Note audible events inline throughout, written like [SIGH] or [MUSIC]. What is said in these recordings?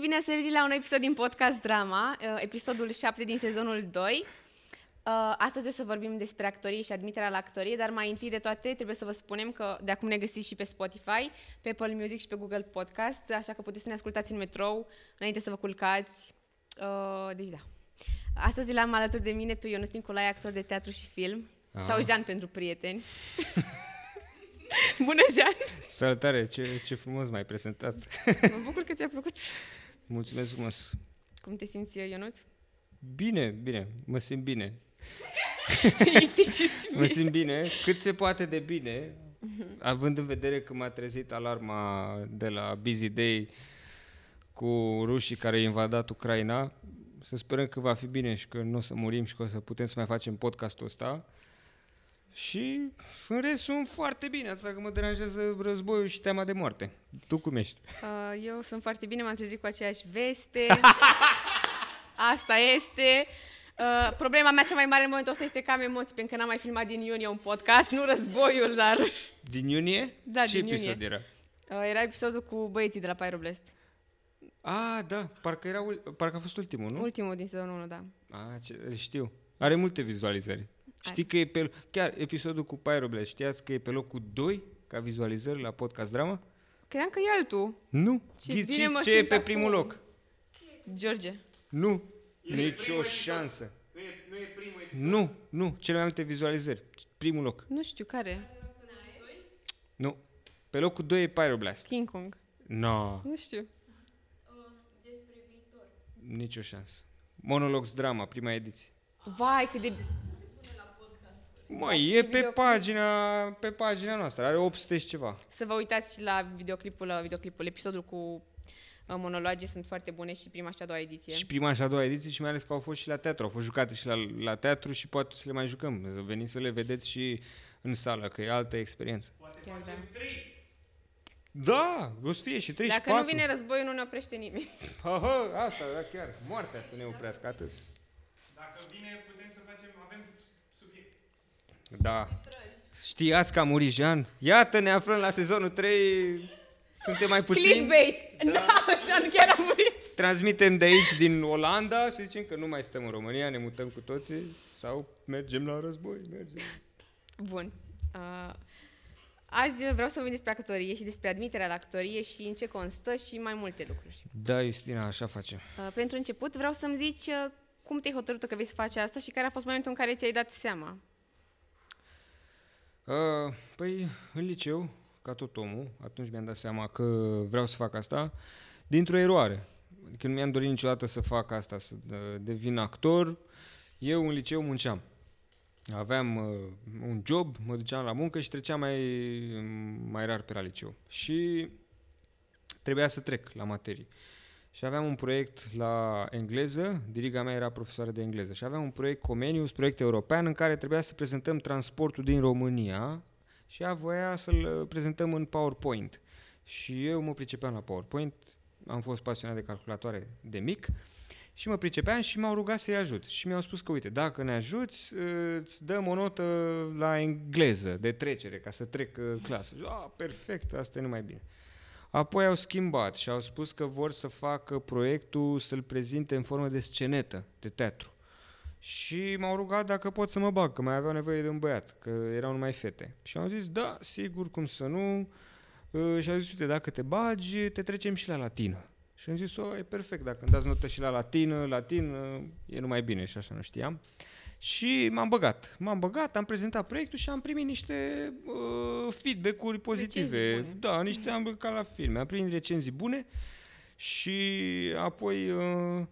bine ați venit la un episod din podcast Drama, uh, episodul 7 din sezonul 2. Uh, astăzi o să vorbim despre actorie și admiterea la actorie, dar mai întâi de toate trebuie să vă spunem că de acum ne găsiți și pe Spotify, pe Apple Music și pe Google Podcast, așa că puteți să ne ascultați în metrou înainte să vă culcați. Uh, deci da. Astăzi l-am alături de mine pe Ionuț Nicolae, actor de teatru și film, Ah. sau Jean pentru prieteni. [LAUGHS] Bună, Jean! Salutare, ce, ce frumos m-ai prezentat. Mă bucur că ți-a plăcut. Mulțumesc frumos. Cum te simți, Ionuț? Bine, bine, mă simt bine. [LAUGHS] Te simți Mă simt bine, cât se poate de bine, având în vedere că m-a trezit alarma de la Busy Day cu rușii care au invadat Ucraina. Să sperăm că va fi bine și că nu o să murim și că o să putem să mai facem podcastul ăsta. Și în rest sunt foarte bine, atât că mă deranjează războiul și teama de moarte. Tu cum ești? Uh, eu sunt foarte bine, m-am trezit cu aceeași veste. [LAUGHS] Asta este. Uh, problema mea cea mai mare în momentul ăsta este că am emoții, pentru că n-am mai filmat din iunie un podcast, nu războiul, dar... Uh, Din iunie? Da, Ce din iunie. episod era? era episodul cu băieții de la Pyroblast. Ah, da, parcă, era, ul- parcă a fost ultimul, nu? Ultimul din sezonul 1, da. Ah, ce, îl știu. Are multe vizualizări. Știi că e pe... Chiar episodul cu Pyroblast, știați că e pe locul 2 ca vizualizări la podcast drama? Credeam că e altul. Nu. Ce Ghiciți bine mă ce e simt pe acum. primul loc? George. Nu. Nici o șansă. Nu e, nu e primul episod. Nu, nu. Cele mai multe vizualizări. Primul loc. Nu știu care. Nu. Pe locul 2 e Pyroblast. King Kong. No, Nu știu. nici o șansă. Monologs Drama, prima ediție. Vai, cât de... Măi, e pe videoclip. pagina, pe pagina noastră. Are 800 și ceva. Să vă uitați și la videoclipul, la videoclipul, episodul cu uh, monologe sunt foarte bune și prima și a doua ediție. Și prima și a doua ediție și mai ales că au fost și la teatru. Au fost jucate și la, la teatru și poate să le mai jucăm. Să veniți să le vedeți și în sală, că e altă experiență. Poate Chiar facem da. trei. Da, o să fie și 3 și Dacă 4. nu vine războiul, nu ne oprește nimeni. Ha, ha, asta, da, chiar. Moartea să ne oprească atât. Dacă vine, putem să facem, avem subiect. Da. Știați că a murit Jean? Iată, ne aflăm la sezonul 3. Suntem mai puțini. Clickbait! Da, așa chiar a murit. Transmitem de aici, din Olanda, și zicem că nu mai stăm în România, ne mutăm cu toții sau mergem la război, mergem. Bun. Uh, azi vreau să vorbim despre actorie și despre admiterea la actorie și în ce constă și mai multe lucruri. Da, Justina, așa facem. Uh, pentru început vreau să-mi zici uh, cum te-ai hotărât că vrei să faci asta și care a fost momentul în care ți-ai dat seama. Uh, păi, în liceu, ca tot omul, atunci mi-am dat seama că vreau să fac asta, dintr-o eroare. Adică nu mi-am dorit niciodată să fac asta, să uh, devin actor. Eu în liceu munceam. Aveam uh, un job, mă duceam la muncă și treceam mai, mai rar pe la liceu. Și trebuia să trec la materii. Și aveam un proiect la engleză, diriga mea era profesoară de engleză, și aveam un proiect Comenius, proiect european, în care trebuia să prezentăm transportul din România și ea voia să-l uh, prezentăm în PowerPoint. Și eu mă pricepeam la PowerPoint, am fost pasionat de calculatoare de mic și mă pricepeam și m-au rugat să-i ajut. Și mi-au spus că, uite, dacă ne ajuți, uh, îți dăm o notă la engleză, de trecere, ca să trec uh, clasă. Și, ah, perfect, asta e numai bine. Apoi au schimbat și au spus că vor să facă proiectul să-l prezinte în formă de scenetă, de teatru. Și m-au rugat dacă pot să mă bag, că mai aveau nevoie de un băiat, că erau numai fete. Și am zis, da, sigur, cum să nu. Uh, Și au zis, uite, dacă te bagi, te trecem și la latină. Și am zis, o, e perfect, dacă îmi dați notă și la latină, latin, uh, e numai bine și așa nu știam. Și m-am băgat. M-am băgat, am prezentat proiectul și am primit niște uh, feedback-uri pozitive. Recenzii bune. Da, niște am ca la filme. Am primit recenzii bune și apoi uh,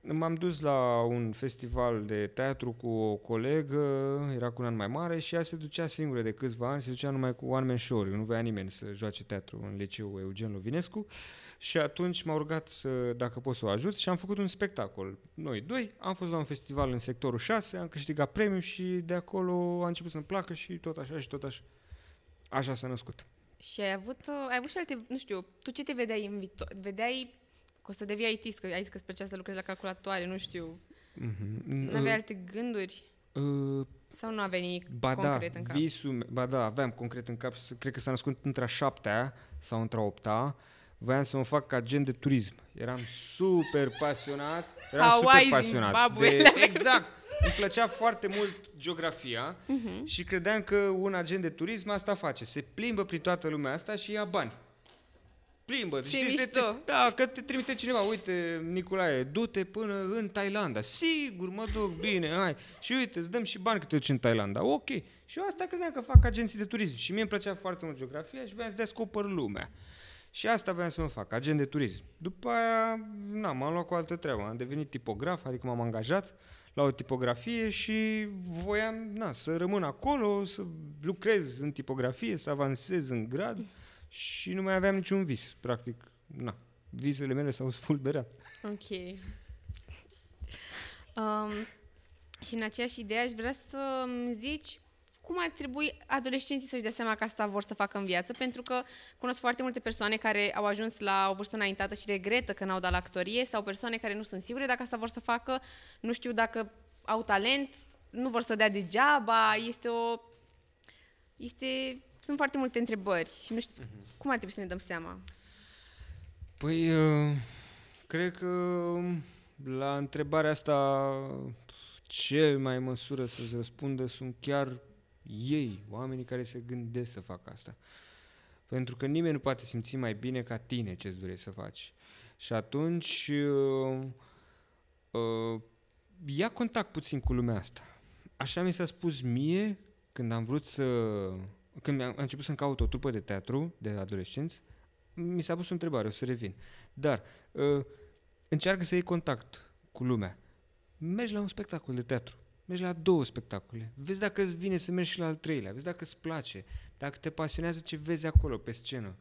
m-am dus la un festival de teatru cu o colegă, era cu un an mai mare și ea se ducea singură de câțiva ani, se ducea numai cu one man show nu voia nimeni să joace teatru în liceu Eugen Lovinescu și atunci m-au rugat să, dacă pot să o ajut și am făcut un spectacol. Noi doi, am fost la un festival în sectorul 6, am câștigat premiu și de acolo a început să-mi placă și tot așa și tot așa. Așa s-a născut. Și ai avut, uh, ai avut și alte, nu știu, tu ce te vedeai în viitor? Vedeai că o să devii IT, că ai zis că îți plăcea să lucrezi la calculatoare, nu știu. Mm-hmm. Nu aveai alte gânduri? Uh, Sau nu aveai nimic Ba concret da, în cap? visul, me- ba da, aveam concret în cap, s- cred că s-a născut între a șaptea sau între a opta. Voiam să mă fac agent de turism. Eram super pasionat, eram Hawaii, super pasionat. Zimbabwe. De, exact! Îmi plăcea foarte mult geografia Mhm. și credeam că un agent de turism asta face. Se plimbă prin toată lumea asta și ia bani. Plimbă. Ce știi, te, te, mișto. da, că te trimite cineva. Uite, Nicolae, du-te până în Thailanda. Sigur, mă duc, bine, hai. Și uite, îți dăm și bani că te duci în Thailanda. Ok. Și eu asta credeam că fac agenții de turism. Și mie îmi plăcea foarte mult geografia și voiam să descoper lumea. Și asta voiam să mă fac, agent de turism. După aia, na, m-am luat cu altă treabă. Am devenit tipograf, adică m-am angajat la o tipografie și voiam na, să rămân acolo, să lucrez în tipografie, să avansez în grad și nu mai aveam niciun vis, practic. Na, visele mele s-au spulberat. Ok. Um, și în aceeași idee aș vrea să îmi zici cum ar trebui adolescenții să-și dea seama că asta vor să facă în viață, pentru că cunosc foarte multe persoane care au ajuns la o vârstă înaintată și regretă că n-au dat la actorie sau persoane care nu sunt sigure dacă asta vor să facă, nu știu dacă au talent, nu vor să dea degeaba, este o... Este... Sunt foarte multe întrebări și nu știu cum ar trebui să ne dăm seama. Păi, uh, cred că la întrebarea asta cel mai în măsură să-ți răspundă sunt chiar ei, oamenii care se gândesc să facă asta. Pentru că nimeni nu poate simți mai bine ca tine ce-ți dorești să faci. Și atunci uh, uh, ia contact puțin cu lumea asta. Așa mi s-a spus mie când am vrut să... Când am am început să-mi caut o trupă de teatru de adolescenți, mi s-a pus o întrebare, o să revin. Dar uh, încearcă să iei contact cu lumea. Mergi la un spectacol de teatru. Mergi la două spectacole. Vezi dacă îți vine să mergi și la al treilea. Vezi dacă îți place. Dacă te pasionează ce vezi acolo, pe scenă.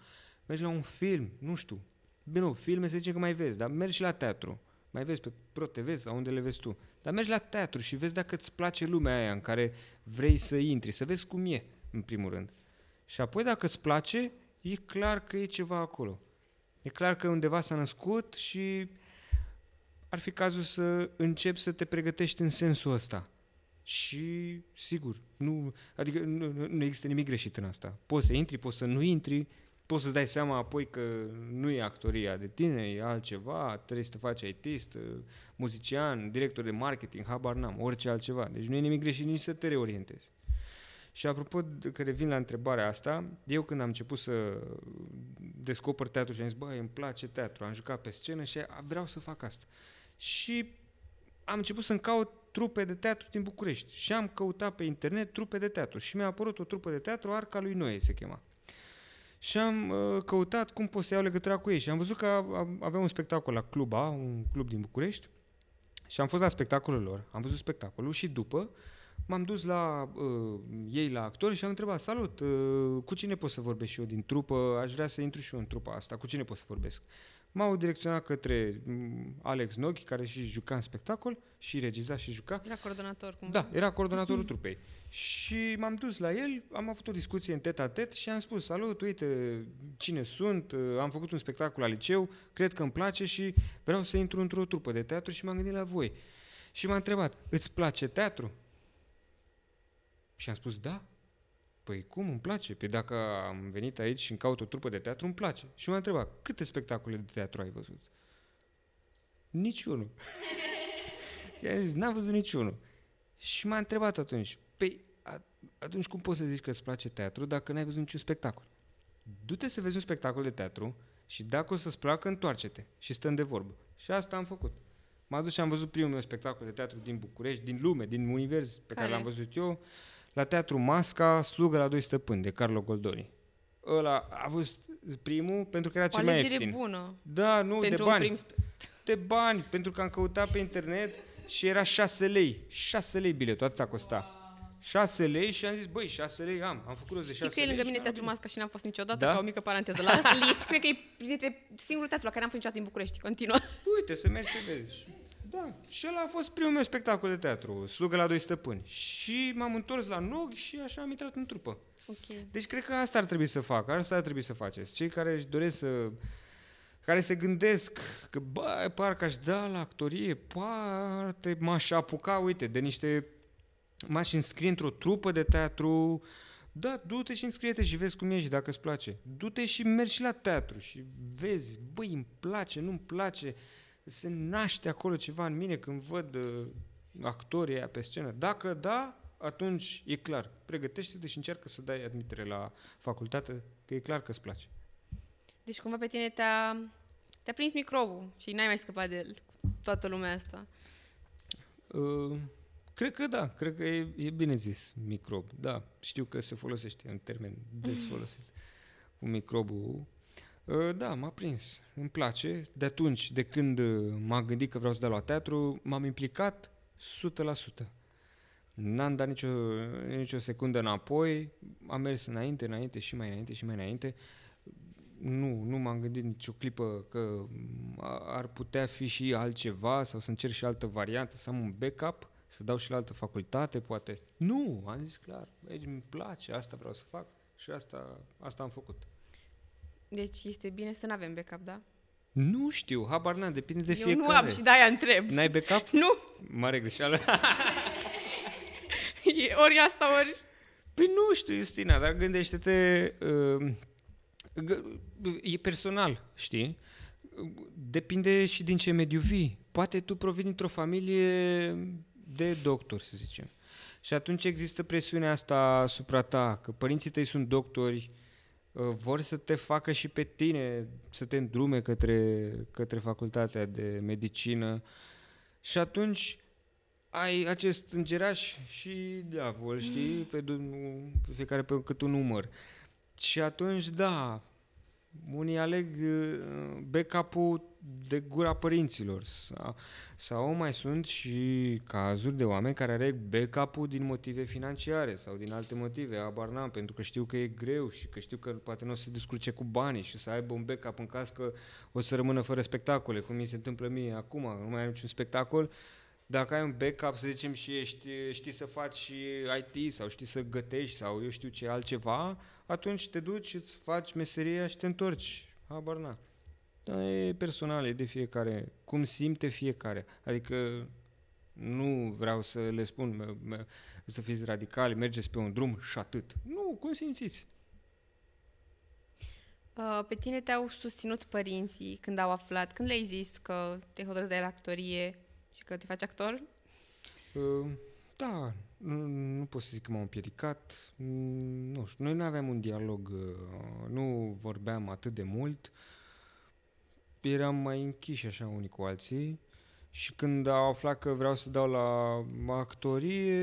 Mergi la un film, nu știu. Bine, nu, filme se zice că mai vezi, dar mergi și la teatru. Mai vezi pe Pro TV sau unde le vezi tu. Dar mergi la teatru și vezi dacă îți place lumea aia în care vrei să intri, să vezi cum e, în primul rând. Și apoi dacă îți place, e clar că e ceva acolo. E clar că undeva s-a născut și ar fi cazul să începi să te pregătești în sensul ăsta. Și, sigur, nu, adică nu, nu- nu există nimic greșit în asta. Poți să intri, poți să nu intri, poți să-ți dai seama apoi că nu e actoria de tine, e altceva, trebuie să te faci artist, muzician, director de marketing, habar n-am, orice altceva. Deci nu e nimic greșit nici să te reorientezi. Și apropo de că revin la întrebarea asta, eu când am început să descoper teatru și am zis, băi, îmi place teatru, am jucat pe scenă și a- vreau să fac asta. Și am început să-mi caut trupe de teatru din București. Și am căutat pe internet trupe de teatru. Și mi-a apărut o trupă de teatru, Arca lui Noe se chema. Și am uh, căutat cum pot să iau legătura cu ei. Și am văzut că a- a- avea un spectacol la Cluba, un club din București. Și am fost la spectacolul lor, am văzut spectacolul și după m-am dus la uh, ei la actori și am întrebat, salut, uh, cu cine pot să vorbesc și eu din trupă, aș vrea să intru și eu în trupa asta, cu cine pot să vorbesc? M-au direcționat către mm, Alex Noghi, care și juca în spectacol, și regiza și juca. Era coordonator cum Da, era coordonatorul trupei. Și m-am dus la el, am avut o discuție în tet-a-tet și am spus, salut, uite cine sunt, uh, am făcut un spectacol la liceu, cred că îmi place și vreau să intru într-o trupă de teatru și m-am gândit la voi. Și m-a întrebat, îți place teatru? Și am spus, da. Păi cum, îmi place? Păi dacă am venit aici și îmi caut o trupă de teatru, îmi place. Și m-a întrebat, câte spectacole de teatru ai văzut? Niciunul. [LAUGHS] Și am zis, n-am văzut niciunul. Și m-a întrebat atunci, păi a- atunci cum poți să zici că îți place teatru dacă n-ai văzut niciun spectacol? Du-te să vezi un spectacol de teatru și dacă o să-ți placă, întoarce-te și stăm de vorbă. Și asta am făcut. M-am dus și am văzut primul meu spectacol de teatru din București, din lume, din univers pe care, Care? l-am văzut eu, la Teatru Masca, Slugă la doi stăpâni, de Carlo Goldoni. Ăla a fost primul pentru că era O cel mai alegere ieftin. bună Da, nu, pentru de un bani prim spe- de bani, pentru că am căutat pe internet și era 6 lei. 6 lei biletul, atâta costa. 6 lei și am zis, băi, 6 lei am. Am făcut rost de 6 Știi că e lei. lângă și mine am Teatru venit. Masca și n-am fost niciodată, Da? ca o mică paranteză. La asta list, cred că e dintre singurul teatru la care am fost niciodată din București. Continuă. Uite, să mergi să vezi. Da, și ăla a fost primul meu spectacol de teatru, Slugă la doi stăpâni. Și m-am întors la Nog și așa am intrat în trupă. Ok. Deci cred că asta ar trebui să facă, asta ar trebui să faceți. Cei care își doresc să care se gândesc că, bă, parcă aș da la actorie, poate m-aș apuca, uite, de niște... M-aș înscrie într-o trupă de teatru, Da, du-te și înscrie-te și vezi cum ești, dacă îți place. Du-te și mergi și la teatru și vezi, băi, îmi place, nu-mi place, se naște acolo ceva în mine când văd uh, actorii aia pe scenă. Dacă da, atunci e clar. Pregătește-te și încearcă să dai admitere la facultate, că e clar că îți place. Deci cumva pe tine te-a, te-a prins microbul și n-ai mai scăpat de el cu toată lumea asta. Uh, cred că da, cred că e, e bine zis, microb. Da, știu că se folosește în termen des [CLEARS THROAT] folosit cu microbul. Uh, da, m-a prins, îmi place. De atunci, de când uh, m-am gândit că vreau să dau la teatru, m-am implicat 100%. N-am dat nicio, nicio secundă înapoi, am mers înainte, înainte și mai înainte și mai înainte. Nu, nu m-am gândit nicio clipă că a- ar putea fi și altceva sau să încerc și altă variantă, să am un backup, să dau și la altă facultate, poate. Nu, am zis clar, aici îmi place, asta vreau să fac și asta, asta am făcut. Deci este bine să nu avem backup, da? Nu știu, habar n-am, depinde de Eu fiecare. nu am și de-aia întreb. N-ai backup? Nu, Mare greșeală. [LAUGHS] e ori asta, ori... Păi nu știu, Justina, dar gândește-te, uh, g- e personal, știi? Depinde și din ce mediu vii. Poate tu provii dintr-o familie de doctori, să zicem. Și atunci există presiunea asta asupra ta, că părinții tăi sunt doctori, uh, vor să te facă și pe tine să te îndrume către, către facultatea de medicină și atunci ai acest îngeraș și diavol, știi, pe, du- pe fiecare pe cât un număr. Și atunci, da, unii aleg uh, backup-ul de gura părinților. Sau, sau mai sunt și cazuri de oameni care aleg backup-ul din motive financiare sau din alte motive, abar n-am, pentru că știu că e greu și că știu că poate nu o să se descurce cu banii și să aibă un backup în caz că o să rămână fără spectacole, cum mi se întâmplă mie acum, nu mai am niciun spectacol, dacă ai un backup, să zicem, și ești, știi să faci și IT sau știi să gătești sau eu știu ce altceva, atunci te duci, îți faci meseria și te întorci. Habar n Da, e personal, e de fiecare. Cum simte fiecare. Adică nu vreau să le spun mă, mă, să fiți radicali, mergeți pe un drum și atât. Nu, cum simțiți? Uh, pe tine te-au susținut părinții când au aflat, când le-ai zis că te hotărăști de la actorie și că te faci actor? Uh, Da, nu, nu pot să zic că m-au împiedicat. Mm, Nu știu, noi nu aveam un dialog, uh, nu vorbeam atât de mult. Eram mai închiși așa unii cu alții. Și când au aflat că vreau să dau la actorie,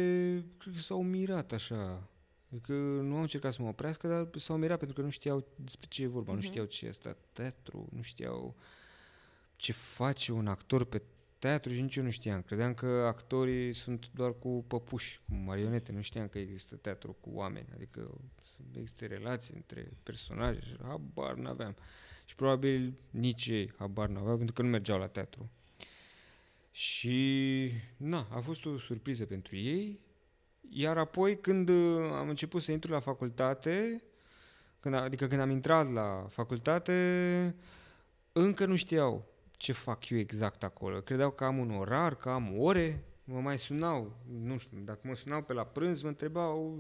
cred că s-au mirat așa. Adică nu au încercat să mă oprească, dar s-au mirat pentru că nu știau despre ce e vorba, nu Mhm. știau ce este teatru, nu știau ce face un actor pe teatru și nici eu nu știam. Credeam că actorii sunt doar cu păpuși, cu marionete. Nu știam că există teatru cu oameni, adică există relații între personaje și habar n-aveam. Și probabil nici ei habar n-aveau pentru că nu mergeau la teatru. Și na, a fost o surpriză pentru ei. Iar apoi când uh, am început să intru la facultate, când, a- adică când am intrat la facultate, încă nu știau ce fac eu exact acolo. Credeau că am un orar, că am ore, mă mai sunau, nu știu, dacă mă sunau pe la prânz, mă întrebau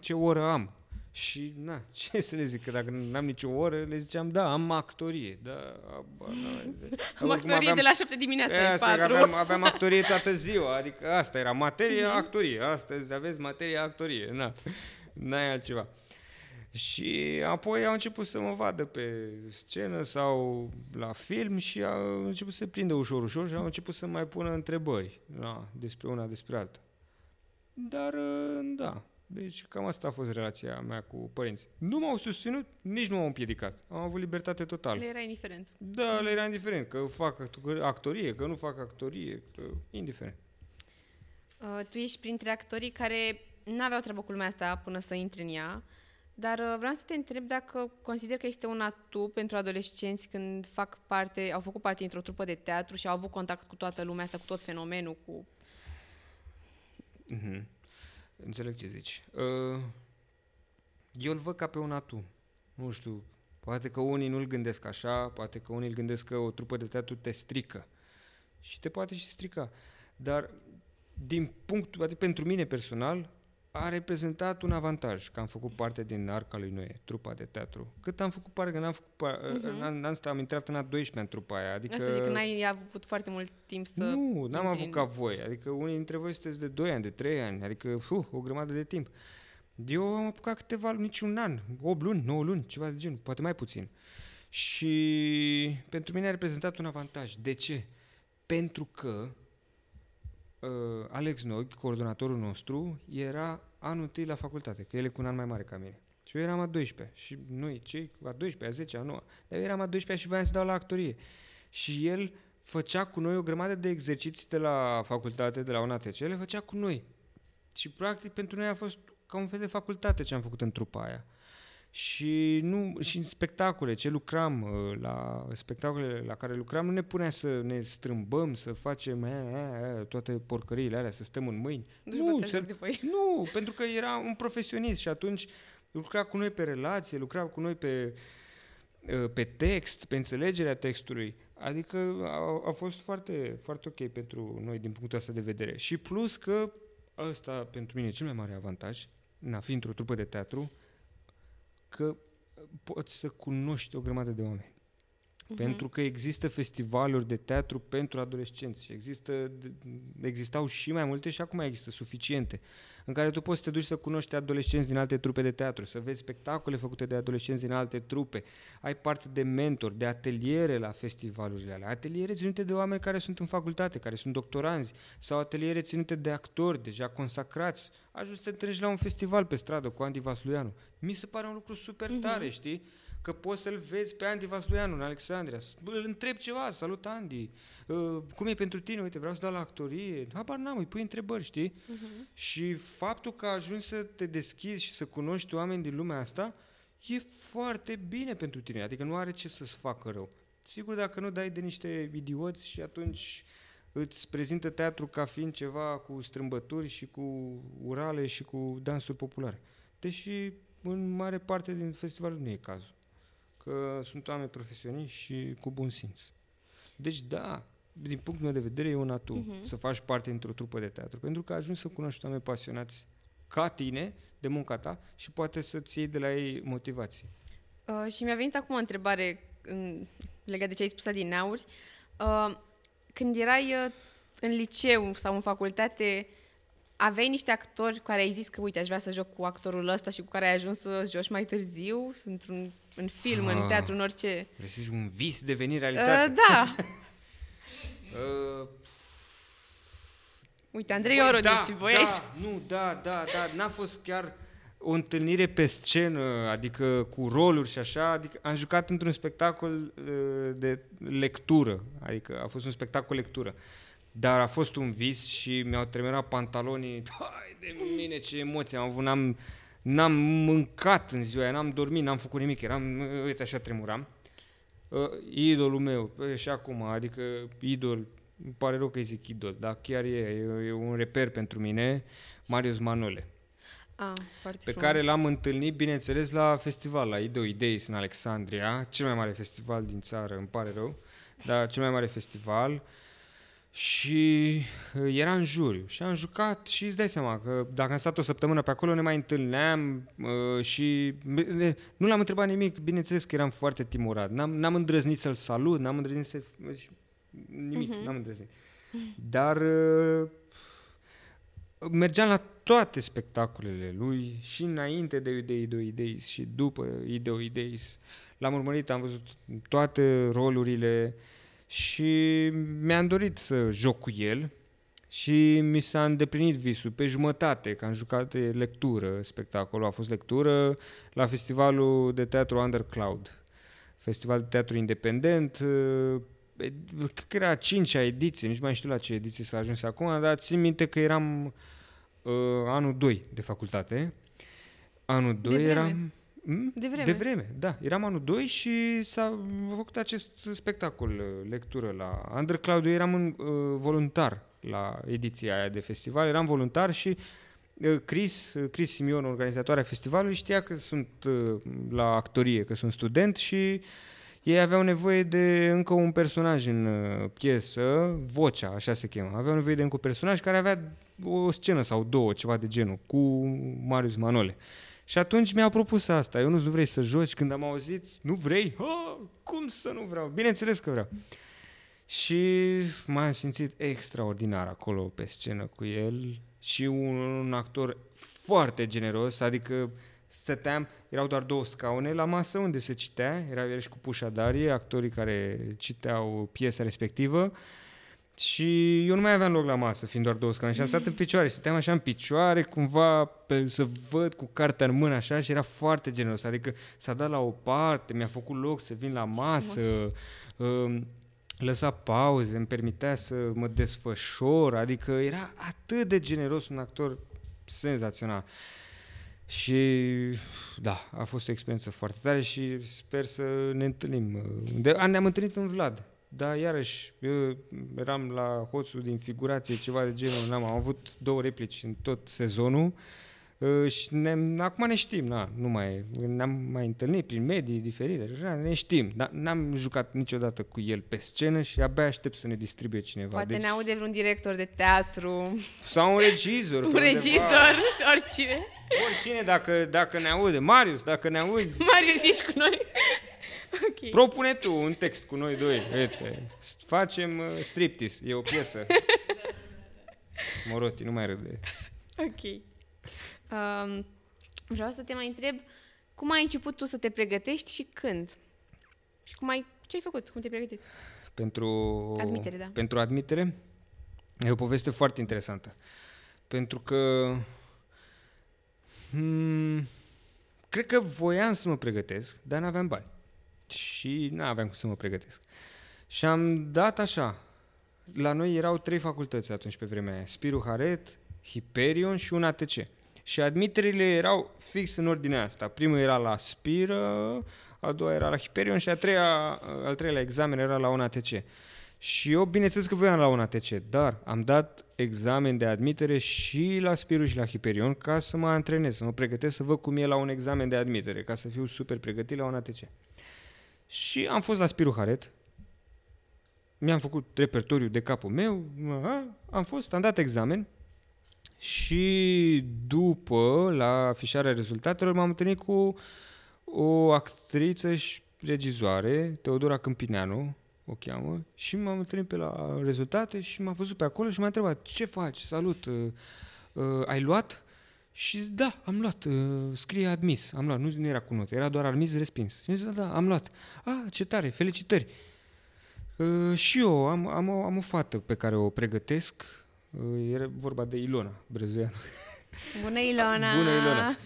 ce oră am. Și, na, [LAUGHS] ce să le zic, că dacă n-am nicio oră, le ziceam, da, am actorie. Da, aba, na, [LAUGHS] Am actorie de la 7 dimineața, E, e asta, că 4. aveam, aveam [LAUGHS] actorie toată ziua, adică asta era materie, Mhm. actorie. Astăzi aveți materie, actorie, na, n-ai altceva. Și apoi au început să mă vadă pe scenă sau la film și au început să se prindă ușor, ușor și au început să mai pună întrebări na, despre una, despre alta. Dar, ă, da, deci cam asta a fost relația mea cu părinții. Nu m-au susținut, nici nu m-au împiedicat. Am avut libertate totală. Le era indiferent. Da, le era indiferent că fac act- actorie, că nu fac actorie, că indiferent. Uh, tu ești printre actorii care n-aveau treabă cu lumea asta până să intri în ea, dar uh, vreau să te întreb dacă consider că este un atu pentru adolescenți când fac parte, au făcut parte dintr-o trupă de teatru și au avut contact cu toată lumea asta, cu tot fenomenul, cu... Mhm. Înțeleg ce zici. Uh, eu îl văd ca pe un atu. Nu știu, poate că unii nu-l gândesc așa, poate că unii îl gândesc că o trupă de teatru te strică. Și te poate și strica. Dar din punct, adică pentru mine personal, a reprezentat un avantaj că am făcut parte din Arca lui Noe, trupa de teatru. Cât am făcut parte, că n-am făcut parte, uh-huh. n-am, n-am, am intrat în a 12 în trupa aia. Adică... Asta zic că n-ai avut foarte mult timp să... Nu, n-am intri avut ca voi. Adică unii dintre voi sunteți de 2 ani, de 3 ani, adică uh, o grămadă de timp. Eu am apucat câteva luni, nici un an, 8 luni, 9 luni, ceva de genul, poate mai puțin. Și pentru mine a reprezentat un avantaj. De ce? Pentru că uh, Alex Nog, coordonatorul nostru, era anul întâi la facultate, că el e cu un an mai mare ca mine. Și eu eram a 12 și noi, cei a 12, a 10, a 9, dar eu eram a 12 și voiam să dau la actorie. Și el făcea cu noi o grămadă de exerciții de la facultate, de la UNATC, le făcea cu noi. Și practic pentru noi a fost ca un fel de facultate ce am făcut în trupa aia. Și, nu, și în spectacole, ce lucram, uh, la spectacolele la care lucram, nu ne punea să ne strâmbăm, să facem e, e, e, toate porcăriile alea, să stăm în mâini. Nu-și Nu, bătea să, joc de voi. [LAUGHS] nu, pentru că era un profesionist și atunci lucra cu noi pe relație, lucra cu noi pe, uh, pe text, pe înțelegerea textului. Adică a, a fost foarte, foarte ok pentru noi din punctul ăsta de vedere. Și plus că ăsta pentru mine e cel mai mare avantaj, în a fi într-o trupă de teatru, că poți să cunoști o grămadă de oameni. Mhm. Pentru că există festivaluri de teatru pentru adolescenți și există, existau și mai multe și acum există suficiente, în care tu poți să te duci să cunoști adolescenți din alte trupe de teatru, să vezi spectacole făcute de adolescenți din alte trupe, ai parte de mentori, de ateliere la festivalurile alea, ateliere ținute de oameni care sunt în facultate, care sunt doctoranzi, sau ateliere ținute de actori deja consacrați. Ajungi să te întâlnești la un festival pe stradă cu Andy Vasluianu. Mi se pare un lucru super tare, știi? Că poți să-l vezi pe Andy Vasluianu în Alexandria, s- bă, îl întreb ceva, salut Andy, uh, cum e pentru tine, uite, vreau să dau la actorie, habar n-am, îi pui întrebări, știi? Mhm. Și faptul că ajungi să te deschizi și să cunoști oameni din lumea asta, e foarte bine pentru tine, adică nu are ce să-ți facă rău. Sigur, dacă nu dai de niște idioți și atunci îți prezintă teatru ca fiind ceva cu strâmbături și cu urale și cu dansuri populare. Deși în mare parte din festival nu e cazul. Că sunt oameni profesioniști și cu bun simț. Deci da, din punctul meu de vedere e un atu Mhm. să faci parte dintr-o trupă de teatru, pentru că ajungi să cunoști oameni pasionați ca tine, de munca ta și poate să-ți iei de la ei motivație. Uh, și mi-a venit acum o întrebare în, legat de ce ai spus din auri. Uh, când erai uh, în liceu sau în facultate, aveai niște actori cu care ai zis că, uite, aș vrea să joc cu actorul ăsta și cu care ai ajuns să joci mai târziu, într-un în film, în Ah. teatru, în orice. Găsești un vis deveni Uh, realitate. da. [LAUGHS] Uh, Uite, Andrei Băi, Orodici, da, voi da, nu, da, da, da, n-a fost chiar o întâlnire pe scenă, adică cu roluri și așa, adică am jucat într-un spectacol uh, de lectură, adică a fost un spectacol lectură. Dar a fost un vis și mi-au tremurat pantalonii. Hai de mine, ce emoții am avut. N-am, n-am mâncat în ziua aia, n-am dormit, n-am făcut nimic. Eram, uite, așa tremuram. Uh, idolul meu, e, și acum, adică idol, îmi pare rău că îi zic idol, dar chiar e, e, e un reper pentru mine, Marius Manole, Ah, foarte pe frumos. care l-am întâlnit, bineînțeles, la festival, la Ideo Ideis în Alexandria, cel mai mare festival din țară, îmi pare rău, dar cel mai mare festival. Și uh, era în juriu și am jucat și îți dai seama că dacă am stat o săptămână pe acolo ne mai întâlneam uh, și ne- nu l-am întrebat nimic, bineînțeles că eram foarte timorat, n-am, n-am îndrăznit să-l salut, n-am îndrăznit să... nimic, Mhm. n-am îndrăznit. Dar uh, mergeam la toate spectacolele lui și înainte de Idei Ideo Ideis și după Ideo Ideis. L-am urmărit, am văzut toate rolurile și mi-am dorit să joc cu el și mi s-a îndeplinit visul pe jumătate, că am jucat de lectură, spectacolul a fost lectură la festivalul de teatru Undercloud, festival de teatru independent, uh, e- cred că era a cincea ediție, nici mai știu la ce ediție s-a ajuns acum, dar țin minte că eram uh, anul 2 de facultate. Anul 2 vreme. eram... Hmm? De vreme. De vreme, da. Eram anul 2 și s-a făcut acest spectacol, uh, lectură la Undercloud. Eu eram un uh, voluntar la ediția aia de festival, eram voluntar și uh, Chris, uh, Chris Simion, organizatoarea festivalului, știa că sunt uh, la actorie, că sunt student și ei aveau nevoie de încă un personaj în uh, piesă, vocea, așa se cheamă. Aveau nevoie de încă un personaj care avea o scenă sau două, ceva de genul, cu Marius Manole. Și atunci mi-a propus asta. Eu nu vrei să joci? Când am auzit, nu vrei? Ha, cum să nu vreau? Bineînțeles că vreau. Și m-am simțit extraordinar acolo pe scenă cu el și un, un actor foarte generos, adică stăteam, erau doar două scaune la masă unde se citea, era el și cu Pușa Darie, actorii care citeau piesa respectivă și eu nu mai aveam loc la masă, fiind doar două scaune și am stat în picioare, stăteam așa în picioare, cumva pe, să văd cu cartea în mână așa și era foarte generos, adică s-a dat la o parte, mi-a făcut loc să vin la masă, uh, lăsa pauze, îmi permitea să mă desfășor, adică era atât de generos un actor senzațional. Și da, a fost o experiență foarte tare și sper să ne întâlnim. De, a, ne-am întâlnit în Vlad, dar iarăși eu eram la hoțul din figurație, ceva de genul, am avut două replici în tot sezonul Uh, și ne, acum ne știm, na, nu mai, ne-am mai întâlnit prin medii diferite, așa, ne știm, dar n-am jucat niciodată cu el pe scenă și abia aștept să ne distribuie cineva. Poate deci, ne aude vreun director de teatru, sau un regizor. un pe undeva. regizor, [LAUGHS] oricine. Oricine, dacă, dacă ne aude. Marius, dacă ne auzi, Marius, ești cu noi? Ok. propune tu un text cu noi doi. Uite, facem uh, striptease, e o piesă. [LAUGHS] Moroti, nu mai râde. Ok. Um, vreau să te mai întreb, cum ai început tu să te pregătești și când? Și cum ai, ce ai făcut? Cum te-ai pregătit? Pentru Admitere, da. Pentru admitere e o poveste foarte interesantă. Pentru că hmm, cred că voiam să mă pregătesc, dar nu aveam bani. Și nu aveam cum să mă pregătesc. Și am dat așa. La noi erau trei facultăți atunci pe vremea aia. Spiru Haret, Hiperion și un ATC. Și admiterile erau fix în ordinea asta. Primul era la Spiră, a doua era la Hiperion și a treia, al treilea examen era la un ATC. Și eu, bineînțeles că voiam la un ATC, dar am dat examen de admitere și la Spiru și la Hiperion ca să mă antrenez, să mă pregătesc să văd cum e la un examen de admitere, ca să fiu super pregătit la un ATC. Și am fost la Spiru Haret, mi-am făcut repertoriu de capul meu, a, am fost, am dat examen. Și după, la afișarea rezultatelor, m-am întâlnit cu o actriță și regizoare, Teodora Câmpineanu, o cheamă, și m-am întâlnit pe la rezultate și m-a văzut pe acolo și m-a întrebat, ce faci, salut, uh, uh, ai luat? Și da, am luat, uh, scrie admis, am luat, nu, nu era cu note, era doar admis, respins. Și am zis, da, da, am luat. Ah, ce tare, felicitări. Uh, și eu am, am, o, am o fată pe care o pregătesc, uh, era vorba de Ilona Brezeanu. Bună, Ilona! Bună, Ilona!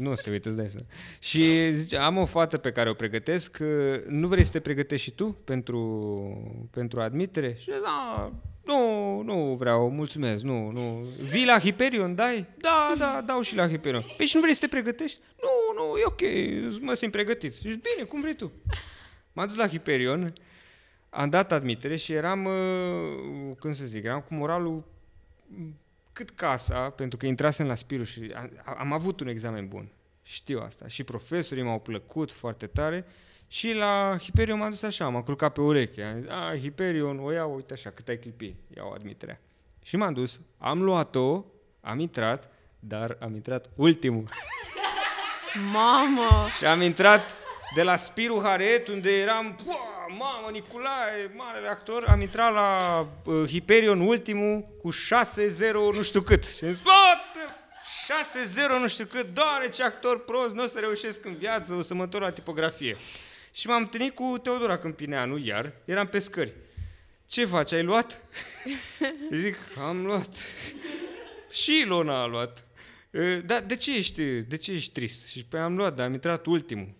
Nu se uită, îți dai seama. Și zice, am o fată pe care o pregătesc, uh, nu vrei să te pregătești și tu pentru, pentru admitere? Și da, nu, nu vreau, mulțumesc, nu, nu. Vii la Hyperion, dai? Da, da, dau și la Hyperion. Păi și nu vrei să te pregătești? Nu, nu, e ok, mă simt pregătit. Și zic, bine, cum vrei tu. M-am dus la Hyperion, am dat admitere și eram, uh, cum să zic, eram cu moralul cât casa, pentru că intrasem la Spiru și am, am avut un examen bun. Știu asta. Și profesorii m-au plăcut foarte tare și la Hiperion m-am dus așa, m-am culcat pe ureche. Am zis, a, Hiperion, o iau, uite așa, cât ai clipi, iau admiterea. Și m-am dus, am luat-o, am intrat, dar am intrat ultimul. Mamă! [LAUGHS] Și am intrat de la Spiru Haret, unde eram, "Pua, mamă, Nicolae, marele actor, am intrat la uh, Hyperion ultimul cu 6-0 nu știu cât. Și am zis, "Bă, 6-0 nu știu cât, doare ce actor prost, nu o să reușesc în viață, o să mă întorc la tipografie. Și m-am întâlnit cu Teodora Câmpineanu, iar, eram pe scări. Ce faci, ai luat? [LAUGHS] Zic, am luat. Și Ilona a luat. "E, Dar de ce ești, de ce ești trist? Și păi am luat, dar am intrat ultimul.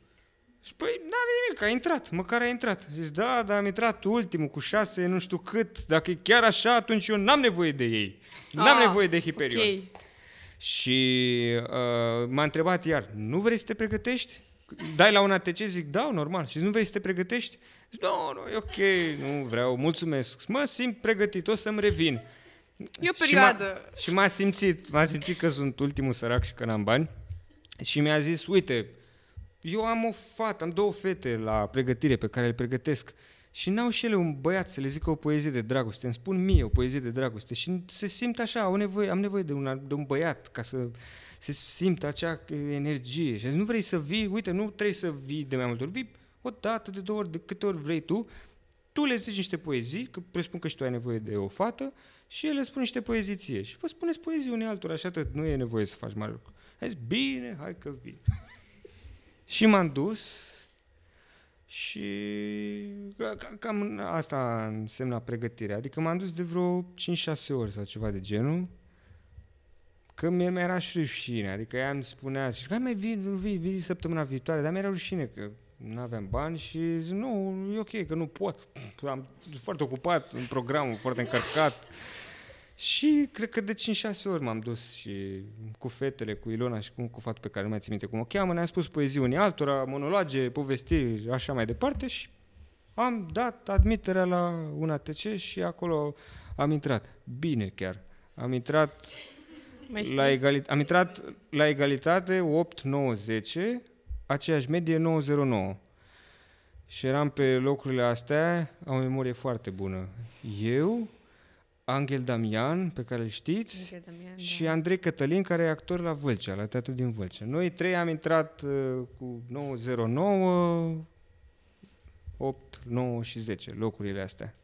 Și păi, n-are nimic, a intrat, măcar a intrat. Zic, da, dar am intrat ultimul cu șase, nu știu cât. Dacă e chiar așa, atunci eu n-am nevoie de ei. N-am Ah, nevoie de Hiperion. Ok. Și uh, m-a întrebat iar, nu vrei să te pregătești? Dai la un ATC? Zic, da, normal. Și nu vrei să te pregătești? Zic, nu, nu, e ok, nu vreau, mulțumesc. Mă simt pregătit, o să-mi revin. E o Și m-a- perioadă. Și m-a simțit, m-a simțit că sunt ultimul sărac și că n-am bani. Și mi-a zis, uite, eu am o fată, am două fete la pregătire pe care le pregătesc și n-au și ele un băiat să le zică o poezie de dragoste. Îmi spun mie o poezie de dragoste și se simt așa, au nevoie, am nevoie de, una, de un băiat ca să se simtă acea energie. Și nu vrei să vii, uite, nu trebuie să vii de mai multe ori, vii o dată, de două ori, de câte ori vrei tu, tu le zici niște poezii, că presupun că și tu ai nevoie de o fată, și el le spune niște poezii ție. Și vă spuneți poezii unei altora și atât, nu e nevoie să faci mare lucru. Ai zis, bine, hai că vin. Și m-am dus și cam asta însemna pregătirea. Adică m-am dus de vreo 5-6 ori sau ceva de genul, că mie mi-era și rușine. Adică ea îmi spunea, și mai vii, vii, vii săptămâna viitoare, dar mi-era rușine că nu aveam bani și zic, nu, e ok, că nu pot. Am foarte ocupat în programul, foarte încărcat. Și cred că de 5-6 ori m-am dus și cu fetele, cu Ilona și cu, cu fată pe care nu mai țin minte cum o cheamă, ne-am spus poezii unii altora, monologe, povestiri, așa mai departe și am dat admiterea la un ATC și acolo am intrat. Bine chiar. Am intrat la, egali- am intrat la egalitate 8, 9, 10, aceeași medie 909. Și eram pe locurile astea, am o memorie foarte bună. Eu, Angel Damian, pe care îl știți, Damian, și da. Andrei Cătălin, care e actor la Vâlcea, la Teatru din Vâlcea. Noi trei am intrat uh, cu 909, 8, 9 și 10, locurile astea.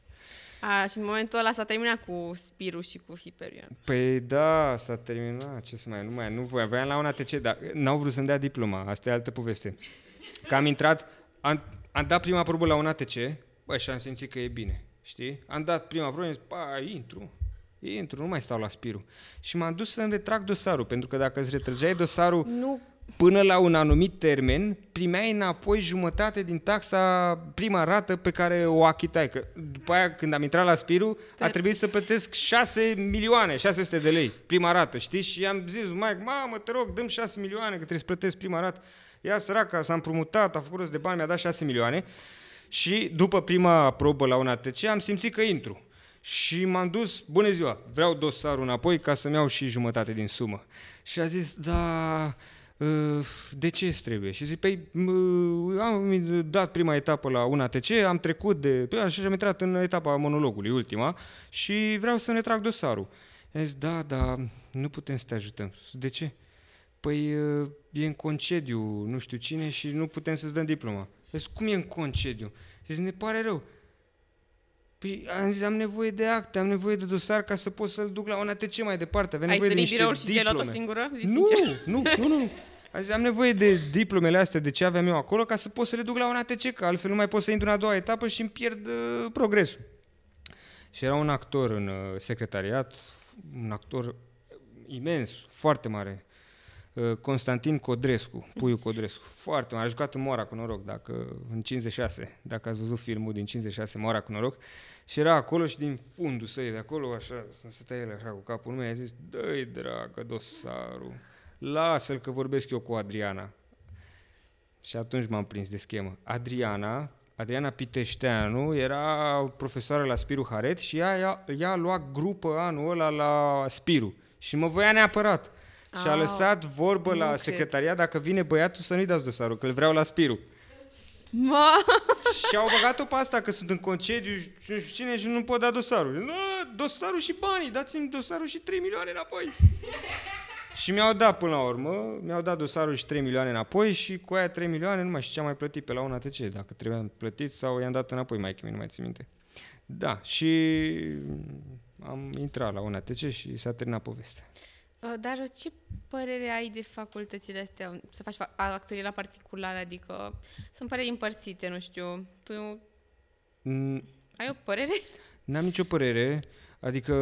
A, și în momentul ăla s-a terminat cu Spiru și cu Hyperion. Păi da, s-a terminat, ce să mai, nu mai, nu voi, aveam la un ATC, dar n-au vrut să-mi dea diploma, asta e altă poveste. Că am intrat, am, am dat prima probă la un ATC, bă, și am simțit că e bine, știi? Am dat prima probă, zis, pa, intru, intru, nu mai stau la Spiru. Și m-am dus să-mi retrag dosarul, pentru că dacă îți retrăgeai dosarul... Nu până la un anumit termen, primeai înapoi jumătate din taxa, prima rată pe care o achitai. Că după aia, când am intrat la Spiru, a trebuit să plătesc 6 milioane, 600 de lei, prima rată, știi? Și am zis, mai, mamă, te rog, dăm 6 milioane, că trebuie să plătesc prima rată. Ia săraca, s-a împrumutat, a făcut rost de bani, mi-a dat 6 milioane. Și după prima probă la un ATC am simțit că intru. Și m-am dus, bună ziua, vreau dosarul înapoi ca să-mi iau și jumătate din sumă. Și a zis, da, Ă, de ce îți trebuie? Și zic, păi am dat prima etapă la un ATC, am trecut de, păi, așa am intrat în etapa monologului, ultima, și vreau să ne trag dosarul. I zis, da, dar nu putem să te ajutăm. De ce? Păi e în concediu, nu știu cine, și nu putem să-ți dăm diploma. Zis, cum e în concediu? Zic, ne pare rău. Păi am zis, am nevoie de acte, am nevoie de dosar ca să pot să-l duc la un ATC mai departe. Avem Ai nevoie de niște biroul și ți-ai luat-o singură? Zici nu, nu, nu, nu, nu. Zis, am nevoie de diplomele astea, de ce aveam eu acolo, ca să pot să le duc la un ATC, că altfel nu mai pot să intru în a doua etapă și îmi pierd uh, progresul. Și era un actor în uh, secretariat, un actor imens, foarte mare, uh, Constantin Codrescu, Puiu Codrescu, foarte mare, a jucat în Mora cu noroc, dacă, în 56, dacă ați văzut filmul din 56, Mora cu noroc, și era acolo și din fundul săi, de acolo, așa, stătea el așa cu capul în mine, a zis, dă-i dragă dosarul, lasă-l că vorbesc eu cu Adriana. Și atunci m-am prins de schemă. Adriana, Adriana Piteșteanu, era profesoară la Spiru Haret și ea, ea, ea a luat grupă anul ăla la Spiru și mă voia neapărat. Ah, și a lăsat vorbă la cred. secretariat dacă vine băiatul să nu-i dați dosarul, că îl vreau la Spiru. Ma. Și au băgat-o pe asta că sunt în concediu și nu știu cine și nu pot da dosarul. Nu, dosarul și banii, dați-mi dosarul și 3 milioane înapoi. și mi-au dat până la urmă, mi-au dat dosarul și 3 milioane înapoi și cu aia 3 milioane nu mai știu ce am mai plătit pe la un ATC, dacă trebuia plătit sau i-am dat înapoi mai nu mai țin minte. Da, și am intrat la un ATC și s-a terminat povestea. Uh, dar ce părere ai de facultățile astea? Să faci actorie la particular, adică sunt păreri împărțite, nu știu. Tu mm. ai o părere? [LAUGHS] N-am nicio părere, adică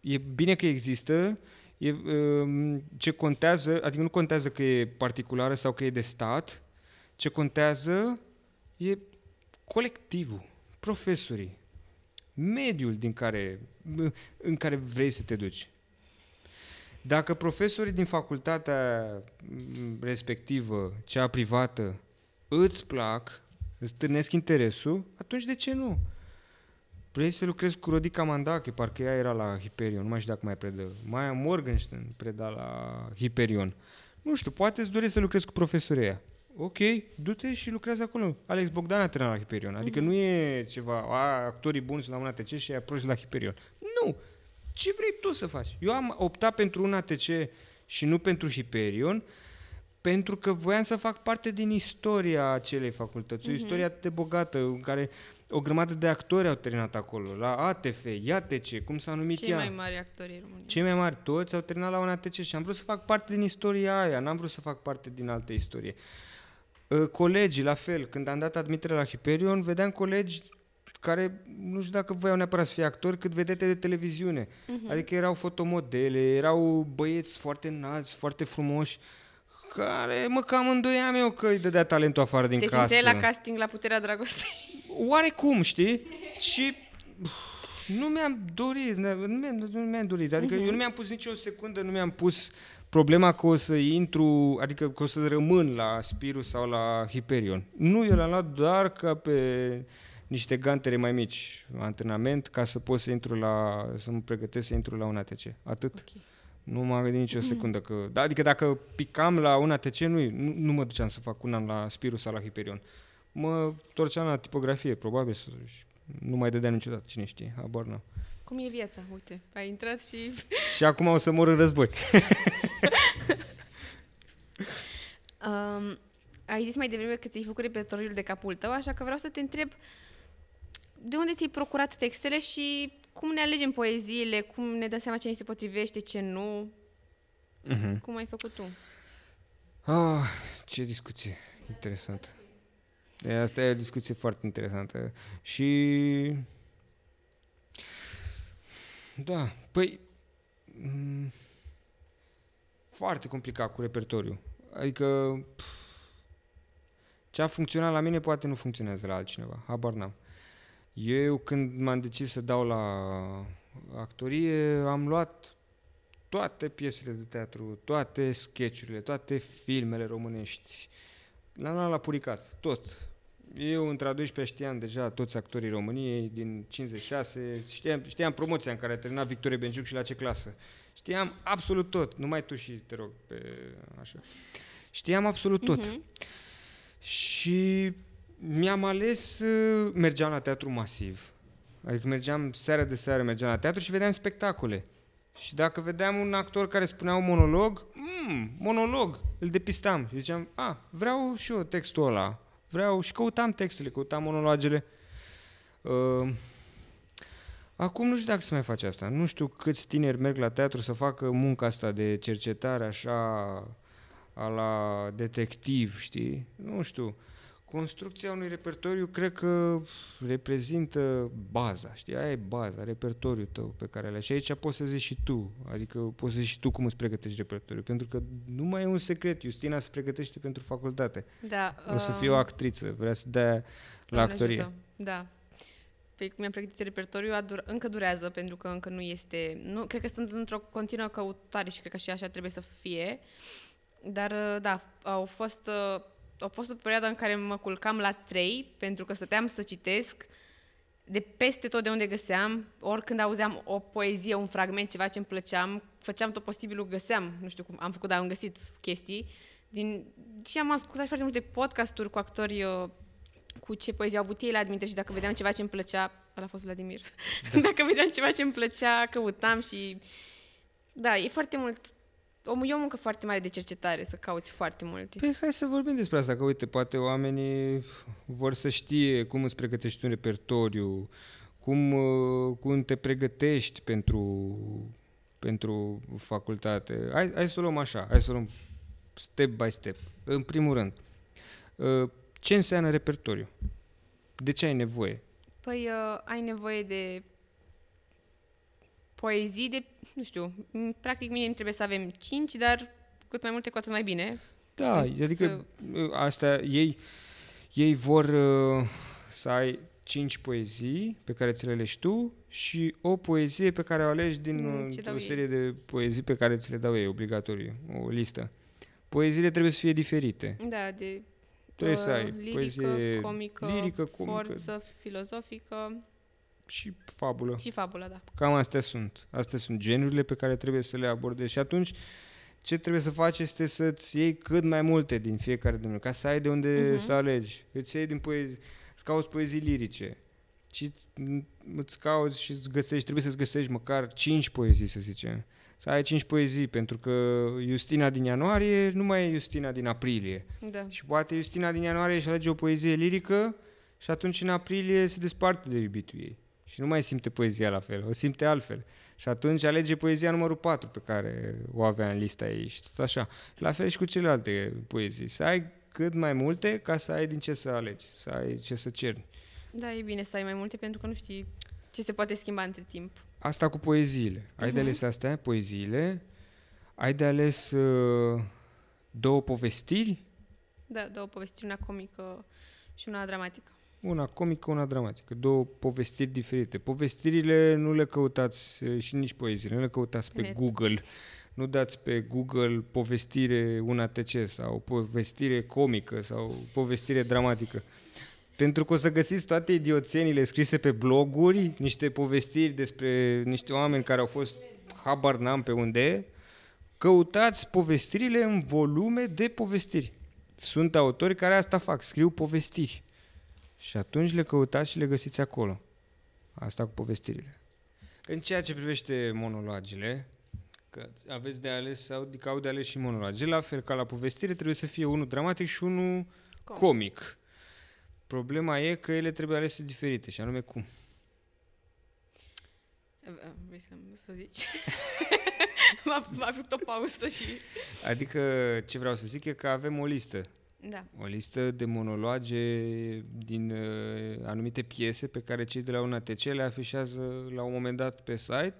e bine că există, e, um, ce contează, adică nu contează că e particulară sau că e de stat, ce contează e colectivul, profesorii, mediul din care, în care vrei să te duci. Dacă profesorii din facultatea mm, respectivă, cea privată, îți plac, îți târnesc interesul, atunci de ce nu? Vrei să lucrezi cu Rodica Mandache, parcă ea era la Hyperion, nu mai știu dacă mai predă. Maia Morgenstern preda la Hyperion. Nu știu, poate îți dorești să lucrezi cu profesorii ăia. ok, du-te și lucrează acolo. Alex Bogdan a terminat la Hyperion. Adică nu e ceva, a, actorii buni sunt la un ATC și ai proști la Hyperion. Nu! Ce vrei tu să faci? Eu am optat pentru un ATC și nu pentru Hyperion, pentru că voiam să fac parte din istoria acelei facultăți. O istorie atât de bogată, în care o grămadă de actori au terminat acolo, la ATF, IATC, cum s-a numit Cei ea. mai mari actori ai României. Cei mai mari toți au terminat la un ATC și am vrut să fac parte din istoria aia, n-am vrut să fac parte din altă istorie. Uh, Colegii, la fel, când am dat admitere la Hyperion, vedeam colegi care nu știu dacă voiau neapărat să fie actori, cât vedete de televiziune. Mhm. Adică erau fotomodele, erau băieți foarte înalți, foarte frumoși, care mă cam îndoiam eu că îi dădea talentul afară din Te casă. simțeai la casting la Puterea Dragostei? Oarecum, știi? Și uf, nu mi-am dorit, nu mi-am, nu mi-am dorit. Adică eu nu mi-am pus nicio secundă, nu mi-am pus problema că o să intru, adică că o să rămân la Spiru sau la Hyperion. Nu, eu l-am luat doar ca pe niște gantere mai mici, antrenament, ca să pot să intru la, să mă pregătesc să intru la un ATC. Atât. Ok. Nu m-am gândit nicio secundă că... Da, adică dacă picam la un ATC, nu, nu, nu mă duceam să fac un an la Spiru sau la Hyperion. Mă torceam la tipografie, probabil. să- și Nu mai dădeam niciodată, cine știe, habar n-am. Cum e viața? Uite, ai intrat și... [LAUGHS] Și acum o să mor în război. [LAUGHS] Um, ai zis mai devreme că ți-ai făcut repertoriul de capul tău, așa că vreau să te întreb de unde ți-ai procurat textele și cum ne alegem poeziile, cum ne dăm seama ce ni se potrivește, ce nu, Uh-huh. cum ai făcut tu? Ah, ce discuție interesantă. E, asta e o discuție foarte interesantă. Și... Da, păi... m, Foarte complicat cu repertoriu. Adică... pf, Ce a funcționat la mine poate nu funcționează la altcineva. Habar n-am. Eu când m-am decis să dau la actorie, am luat toate piesele de teatru, toate sketchurile, toate filmele românești. Le-am luat la puricat, tot. Eu, între a 12 știam deja toți actorii României din 56, știam, știam promoția în care a terminat Victorie Benciuc și la ce clasă. Știam absolut tot, numai tu și te rog pe așa. Știam absolut tot. Mhm. Și mi-am ales, uh, mergeam la teatru masiv. Adică mergeam seara de seară, mergeam la teatru și vedeam spectacole. Și dacă vedeam un actor care spunea un monolog, mm, monolog, îl depistam. Și ziceam, a, vreau și eu textul ăla. Vreau și căutam textele, căutam monologele. Uh, acum nu știu dacă se mai face asta. Nu știu câți tineri merg la teatru să facă munca asta de cercetare așa a la detectiv, știi? Nu știu. Construcția unui repertoriu cred că reprezintă baza, știi? Aia e baza, repertoriul tău pe care le Și aici poți să zici și tu, adică poți să zici și tu cum îți pregătești repertoriul, pentru că nu mai e un secret, Justina se pregătește pentru facultate. Da. O să um, fie o actriță, vrea să dea la Doamne actorie. ajută. Da. Păi mi-am pregătit repertoriul, a dur- încă durează, pentru că încă nu este... Nu, cred că sunt într-o continuă căutare și cred că și așa trebuie să fie. Dar, uh, da, au fost, uh, au fost o perioadă în care mă culcam la 3, pentru că stăteam să citesc de peste tot de unde găseam, oricând auzeam o poezie, un fragment, ceva ce îmi plăceam, făceam tot posibilul, găseam, nu știu cum am făcut, dar am găsit chestii. Din, și am ascultat și foarte multe podcasturi cu actori uh, cu ce poezie au avut ei la adminte și dacă vedeam ceva ce îmi plăcea, ăla a fost Vladimir, da. [LAUGHS] dacă vedeam ceva ce îmi plăcea, căutam și... Da, e foarte mult... O, e o muncă foarte mare de cercetare, să cauți foarte mult. Păi hai să vorbim despre asta, că uite, poate oamenii vor să știe cum îți pregătești un repertoriu, cum, uh, cum te pregătești pentru, pentru facultate. Hai, hai să o luăm așa, hai să o luăm step by step. În primul rând, uh, ce înseamnă repertoriu? De ce ai nevoie? Păi uh, ai nevoie de poezii, de, nu știu, m, practic minim trebuie să avem 5, dar cât mai multe, cu atât mai bine. Da, Să- adică uh, asta, ei, ei vor uh, să ai cinci poezii pe care ți le alegi tu și o poezie pe care o alegi din Mm, uh, ce dau o ei. serie de poezii pe care ți le dau ei, obligatoriu, o listă. Poeziile trebuie să fie diferite. Da, de Trebuie uh, să ai lirică, poezie comică, lirică, comică forță, filozofică și fabulă. și fabula, da. Cam astea sunt. Astea sunt genurile pe care trebuie să le abordezi. Și atunci, ce trebuie să faci este să-ți iei cât mai multe din fiecare domeniu, ca să ai de unde Mhm. să alegi. Îți iei din poezii, îți cauți poezii lirice și îți cauți și îți găsești, trebuie să-ți găsești măcar 5 poezii, să zicem. Să ai 5 poezii, pentru că Justina din ianuarie nu mai e Justina din aprilie. Da. Și poate Justina din ianuarie își alege o poezie lirică și atunci în aprilie se desparte de iubitul ei. Și nu mai simte poezia la fel, o simte altfel. Și atunci alege poezia numărul 4 pe care o avea în lista ei și tot așa. La fel și cu celelalte poezii. Să ai cât mai multe ca să ai din ce să alegi, să ai ce să cerni. Da, e bine să ai mai multe pentru că nu știi ce se poate schimba între timp. Asta cu poeziile. Ai de Mhm. ales astea, poeziile. Ai de ales uh, două povestiri, Da, două povestiri, una comică și una dramatică. Una comică, una dramatică. Două povestiri diferite. Povestirile nu le căutați eh, și nici poeziile, nu le căutați pe Net. Google. Nu dați pe Google povestire un ATC sau povestire comică sau povestire dramatică. Pentru că o să găsiți toate idioțenile scrise pe bloguri, niște povestiri despre niște oameni care au fost habar n-am pe unde, căutați povestirile în volume de povestiri. Sunt autori care asta fac, scriu povestiri. Și atunci le căutați și le găsiți acolo. Asta cu povestirile. În ceea ce privește monologile, că aveți de ales, sau adică au de ales și monologi. La fel ca la povestire, trebuie să fie unul dramatic și unul Comic. comic. Problema e că ele trebuie alese diferite, și anume cum. Uh, uh, Vrei să, să zici? [LAUGHS] m-a, m-a făcut o pauză și... Adică ce vreau să zic e că avem o listă. Da. O listă de monologe din uh, anumite piese pe care cei de la un ATC le afișează la un moment dat pe site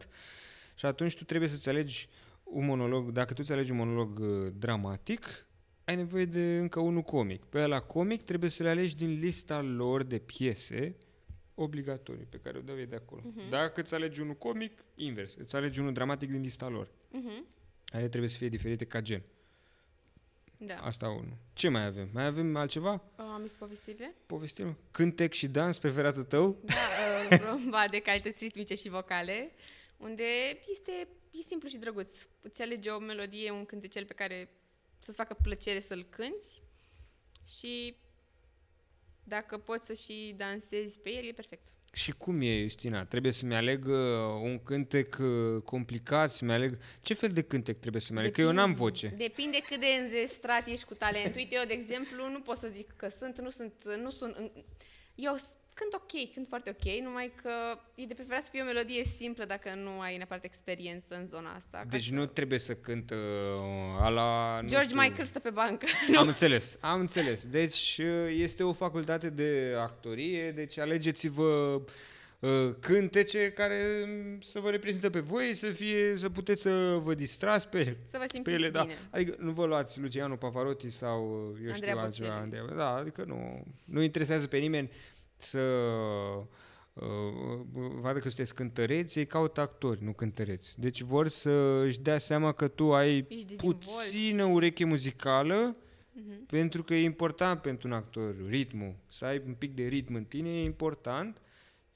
și atunci tu trebuie să-ți alegi un monolog, dacă tu îți alegi un monolog uh, dramatic, ai nevoie de încă unul comic. Pe ăla comic trebuie să le alegi din lista lor de piese obligatorii pe care o dau ei de acolo. Mhm. Dacă îți alegi unul comic, invers. Îți alegi unul dramatic din lista lor. Mhm. Ale trebuie să fie diferite ca gen. Da. Asta unul. Ce mai avem? Mai avem altceva? Uh, am zis povestirile? Povestim. Cântec și dans, preferatul tău? Da, [LAUGHS] uh, vorba de calități ritmice și vocale, unde este e simplu și drăguț. Îți alege o melodie, un cântecel pe care să-ți facă plăcere să-l cânti și dacă poți să și dansezi pe el, e perfect. Și cum e, Justina? Trebuie să-mi aleg uh, un cântec uh, complicat, să-mi aleg... Ce fel de cântec trebuie să-mi aleg? Că eu n-am voce. Depinde cât de înzestrat ești cu talent. Uite, eu, de exemplu, nu pot să zic că sunt, nu sunt, nu sunt... Eu s- cânt ok, cânt foarte ok, numai că e de preferat să fie o melodie simplă dacă nu ai neapărat experiență în zona asta. ca Deci să- nu trebuie să cânt uh, a la... nu George știu, Michael stă pe bancă. Am înțeles, am înțeles. Deci uh, este o facultate de actorie, deci alegeți-vă uh, cântece care mm, să vă reprezintă pe voi, să fie, să puteți să vă distrați pe, Să vă pe simțiți ele, da. bine. Adică nu vă luați Luciano Pavarotti sau uh, eu Andreea știu altceva. Bocelli. Andreea, da, adică nu, nu interesează pe nimeni să uh, vadă că sunteți cântăreți, ei caută actori, nu cântăreți. Deci vor să își dea seama că tu ai Ești dezvolți. puțină ureche muzicală Mhm. pentru că e important pentru un actor ritmul. Să ai un pic de ritm în tine e important.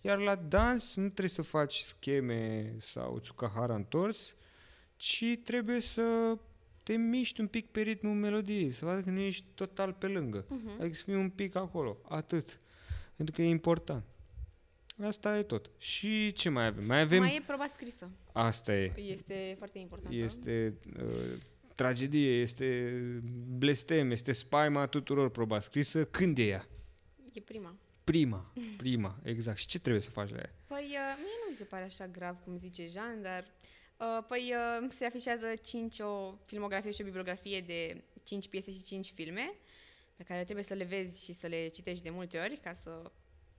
Iar la dans nu trebuie să faci scheme sau Tsukahara întors, ci trebuie să te miști un pic pe ritmul melodiei, să vadă că nu ești total pe lângă. Mhm. Adică să fii un pic acolo, atât. Pentru că e important. Asta e tot. Și ce mai avem? Mai avem... Mai e proba scrisă. Asta e. Este foarte importantă. Este uh, tragedie, este blestem, este spaima tuturor proba scrisă. Când e ea? E prima. Prima, prima, exact. Și ce trebuie să faci la ea? Păi, uh, mie nu mi se pare așa grav, cum zice Jean, dar uh, păi uh, se afișează 5 o filmografie și o bibliografie de 5 piese și 5 filme pe care trebuie să le vezi și să le citești de multe ori ca să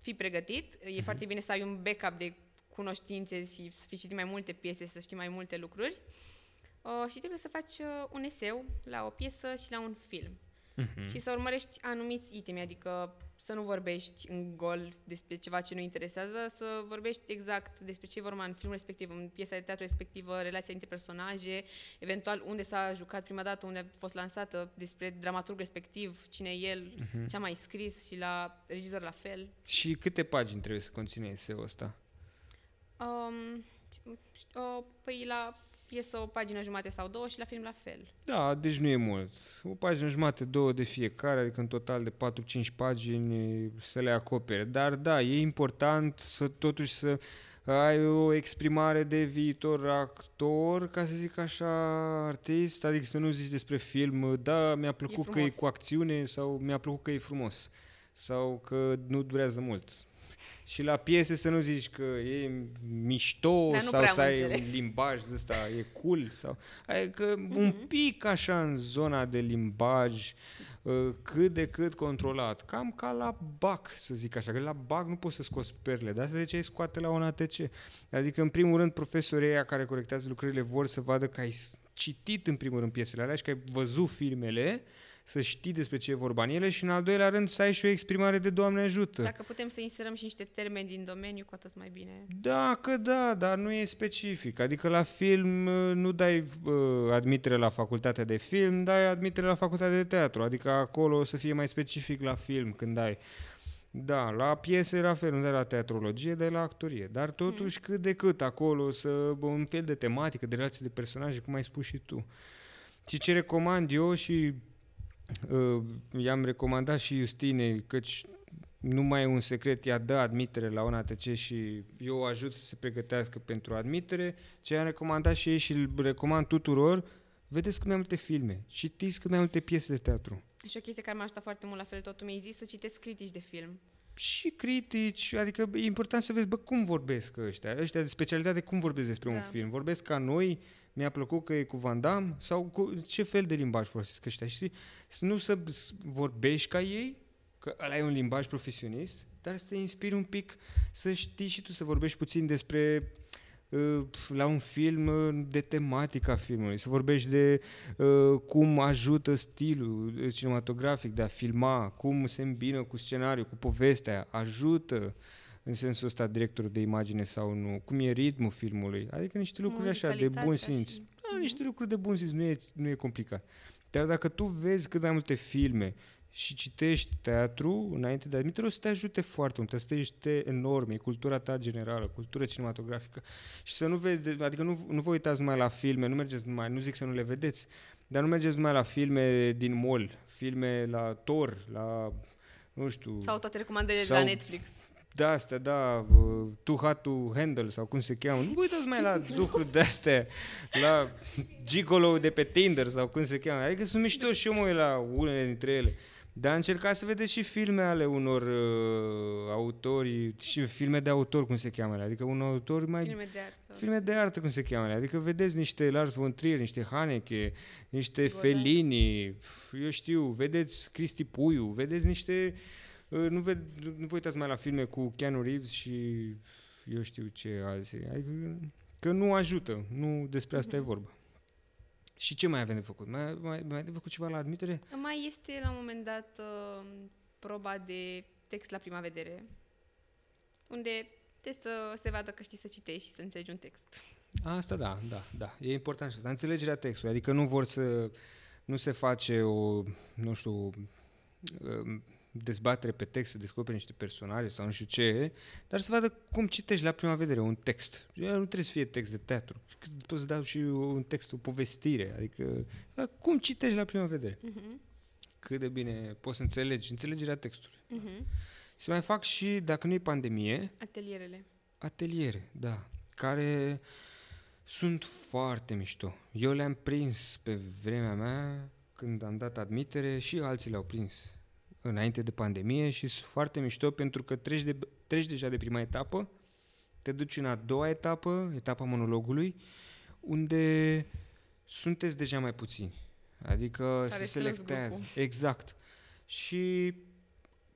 fii pregătit. E foarte bine să ai un backup de cunoștințe și să fii citit mai multe piese, să știi mai multe lucruri. Uh, și trebuie să faci uh, un eseu la o piesă și la un film. Mhm. Și să urmărești anumiți itemi, adică să nu vorbești în gol despre ceva ce nu interesează, să vorbești exact despre ce e vorba în filmul respectiv, în piesa de teatru respectivă, relația dintre personaje, eventual unde s-a jucat prima dată, unde a fost lansată, despre dramaturg respectiv, cine e el, Mhm. ce a mai scris și la regizor la fel. Și câte pagini trebuie să conține eseul ăsta? Um, uh, păi la piesă o pagină jumate sau două și la film la fel. Da, deci nu e mult. O pagină jumate, două de fiecare, adică în total de 4-5 pagini să le acopere. Dar da, e important să totuși să ai o exprimare de viitor actor, ca să zic așa, artist, adică să nu zici despre film, da, mi-a plăcut că e frumos. cu acțiune sau mi-a plăcut că e frumos sau că nu durează mult. Și la piese să nu zici că e mișto Dar nu sau prea să am ai înțeles. un limbaj de ăsta, e cool sau adică Mhm. un pic așa în zona de limbaj uh, cât de cât controlat. Cam ca la BAC, să zic așa, că la BAC nu poți să scoți perle, dar asta de ce ai scoate la un ATC? Adică, în primul rând, profesorii ăia care corectează lucrările vor să vadă că ai s- citit, în primul rând, piesele alea și că ai văzut filmele, să știi despre ce e vorba în ele și, în al doilea rând, să ai și o exprimare de Doamne ajută. Dacă putem să inserăm și niște termeni din domeniu, cu atât mai bine. Da, că da, dar nu e specific. Adică la film uh, nu dai uh, admitere la facultatea de film, dai admitere la facultatea de teatru. Adică acolo o să fie mai specific la film când dai. Da, la piese la fel, nu dai la teatrologie, dai la actorie. Dar totuși cât de cât acolo să bă, un fel de tematică, de relații de personaje, cum ai spus și tu. Și ce recomand eu și uh, i-am recomandat și Justinei, căci nu mai e un secret, ea dă admitere la un ATC și eu o ajut să se pregătească pentru admitere, ce am recomandat și ei și îl recomand tuturor, vedeți cât mai multe filme, citiți cât mai multe piese de teatru. Și o chestie care m-a ajutat foarte mult, la fel tot tu mi-ai zis, să citesc critici de film. Și critici, adică e important să vezi, bă, cum vorbesc ăștia, ăștia de specialitate, cum vorbesc despre un Da. film. Vorbesc ca noi, mi-a plăcut că e cu Van Damme, sau cu ce fel de limbaj folosesc ăștia, știi? Să nu să s- vorbești ca ei, că ăla e un limbaj profesionist, dar să te inspiri un pic să știi și tu să vorbești puțin despre uh, la un film uh, de tematica filmului, să vorbești de uh, cum ajută stilul uh, cinematografic de a filma, cum se îmbină cu scenariul, cu povestea, ajută în sensul ăsta directorul de imagine sau nu, cum e ritmul filmului, adică niște lucruri așa de bun Muzicalitatea simț. și- Da, niște lucruri de bun simț, nu e, nu e complicat. Dar dacă tu vezi cât mai multe filme și citești teatru înainte de admitere, o să te ajute foarte mult, o să te ajute enorm, e cultura ta generală, cultură cinematografică. Și să nu vezi, adică nu, nu vă uitați numai la filme, nu mergeți numai, nu zic să nu le vedeți, dar nu mergeți numai la filme din mall, filme la Thor, la, nu știu, Sau toate recomandările Sau- de la Netflix. da, asta, da, uh, Too Hot to Handle sau cum se cheamă. Nu vă uitați mai la [LAUGHS] lucruri de astea, la Gigolo de pe Tinder sau cum se cheamă. Adică sunt mișto și eu mă uit la unele dintre ele. Dar încercați să vedeți și filme ale unor uh, autori, și filme de autor, cum se cheamă ele. Adică un autor mai... Filme de artă. Filme de artă, cum se cheamă ele. Adică vedeți niște Lars von Trier, niște Haneke, niște Godard. Fellini, f- eu știu, vedeți Cristi Puiu, vedeți niște... uh, Nu, ved, nu vă uitați mai la filme cu Keanu Reeves și eu știu ce alții. Adică că nu ajută, nu despre asta Mhm. e [LAUGHS] vorba. Și ce mai avem de făcut? Mai, mai, mai de făcut ceva la admitere? Mai este la un moment dat uh, proba de text la prima vedere, unde trebuie să se vadă că știi să citești și să înțelegi un text. Asta da, da, da. E important și asta. Înțelegerea textului. Adică nu vor să... Nu se face o, nu știu, um, dezbatere pe text, să descoperi niște personaje sau nu știu ce, dar să vadă cum citești la prima vedere un text. Nu trebuie să fie text de teatru. Poți să dau și un text, o povestire. Adică, dar cum citești la prima vedere? Uh-huh. Cât de bine poți să înțelegi înțelegerea textului. Uh-huh. Și mai fac și, dacă nu e pandemie, Atelierele. Ateliere, da, care sunt foarte mișto. Eu le-am prins pe vremea mea când am dat admitere și alții le-au prins înainte de pandemie și sunt foarte mișto pentru că treci, de, treci deja de prima etapă, te duci în a doua etapă, etapa monologului, unde sunteți deja mai puțini. Adică S-a se restrâns selectează. grupul. Exact. Și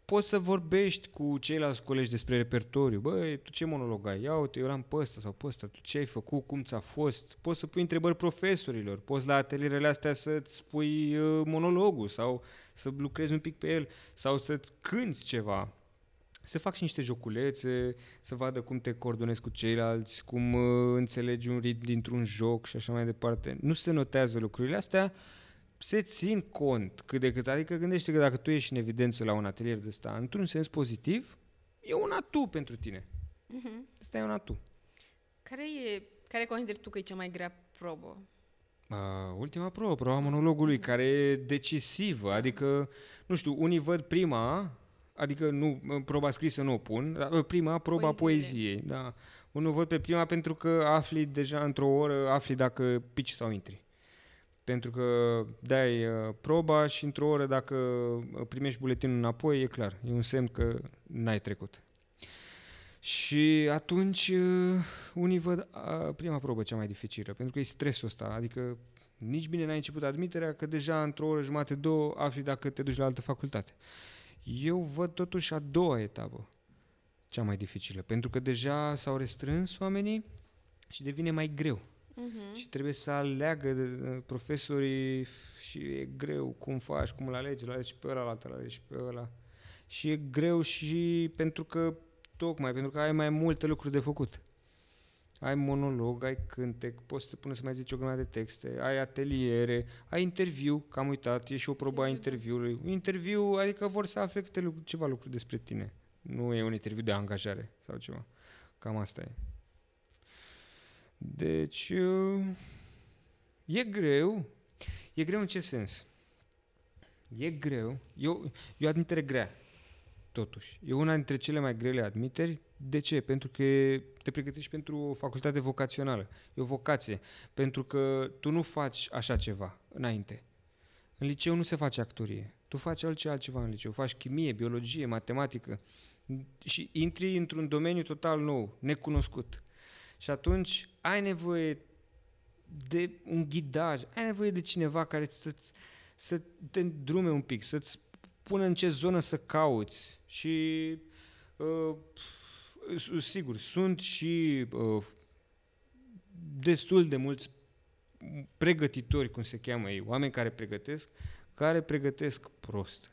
poți să vorbești cu ceilalți colegi despre repertoriu. Băi, tu ce monolog ai? Ia uite, eu eram pe ăsta sau pe ăsta. Tu ce ai făcut? Cum ți-a fost? Poți să pui întrebări profesorilor. Poți la atelierele astea să-ți pui uh, monologul sau să lucrezi un pic pe el sau să-ți cânti ceva. Să fac și niște joculețe, să vadă cum te coordonezi cu ceilalți, cum uh, înțelegi un ritm dintr-un joc și așa mai departe. Nu se notează lucrurile astea, se țin cont cât de cât. Adică gândește că dacă tu ești în evidență la un atelier de ăsta, într-un sens pozitiv, e un atu pentru tine. Uh-huh. Asta e un atu. Care e, care consideri tu că e cea mai grea probă? Uh, ultima probă, proba monologului, care e decisivă, adică, nu știu, unii văd prima, adică nu, proba scrisă nu o pun, dar uh, prima, proba Poeziile. poeziei, da. Unul văd pe prima pentru că afli deja într-o oră, afli dacă pici sau intri. Pentru că dai uh, proba și într-o oră dacă uh, primești buletinul înapoi, e clar, e un semn că n-ai trecut. Și atunci uh, unii văd uh, prima probă cea mai dificilă, pentru că e stresul ăsta, adică nici bine n-ai început admiterea, că deja într-o oră jumate, două, afli dacă te duci la altă facultate. Eu văd totuși a doua etapă, cea mai dificilă, pentru că deja s-au restrâns oamenii și devine mai greu. Mhm. Și trebuie să aleagă uh, profesorii f- și e greu cum faci, cum îl alegi, îl alegi pe ăla, la îl alegi pe ăla. Și e greu și pentru că, tocmai, pentru că ai mai multe lucruri de făcut. Ai monolog, ai cântec, poți să te pune să mai zici o grămadă de texte, ai ateliere, ai interviu, că am uitat, e și o probă a Interviu, da. interviului. Un interviu, adică vor să afle câte lucruri, ceva lucruri despre tine. Nu e un interviu de angajare sau ceva. Cam asta e. Deci, uh, e greu. E greu în ce sens? E greu. Eu, e o admitere grea, totuși. E una dintre cele mai grele admiteri. De ce? Pentru că te pregătești pentru o facultate vocațională. E o vocație. Pentru că tu nu faci așa ceva înainte. În liceu nu se face actorie. Tu faci altceva, altceva în liceu. Faci chimie, biologie, matematică și intri într-un domeniu total nou, necunoscut. Și atunci ai nevoie de un ghidaj, ai nevoie de cineva care să, să te îndrume un pic, să-ți pună în ce zonă să cauți. Și, uh, s- sigur, sunt și uh, destul de mulți pregătitori, cum se cheamă ei, oameni care pregătesc, care pregătesc prost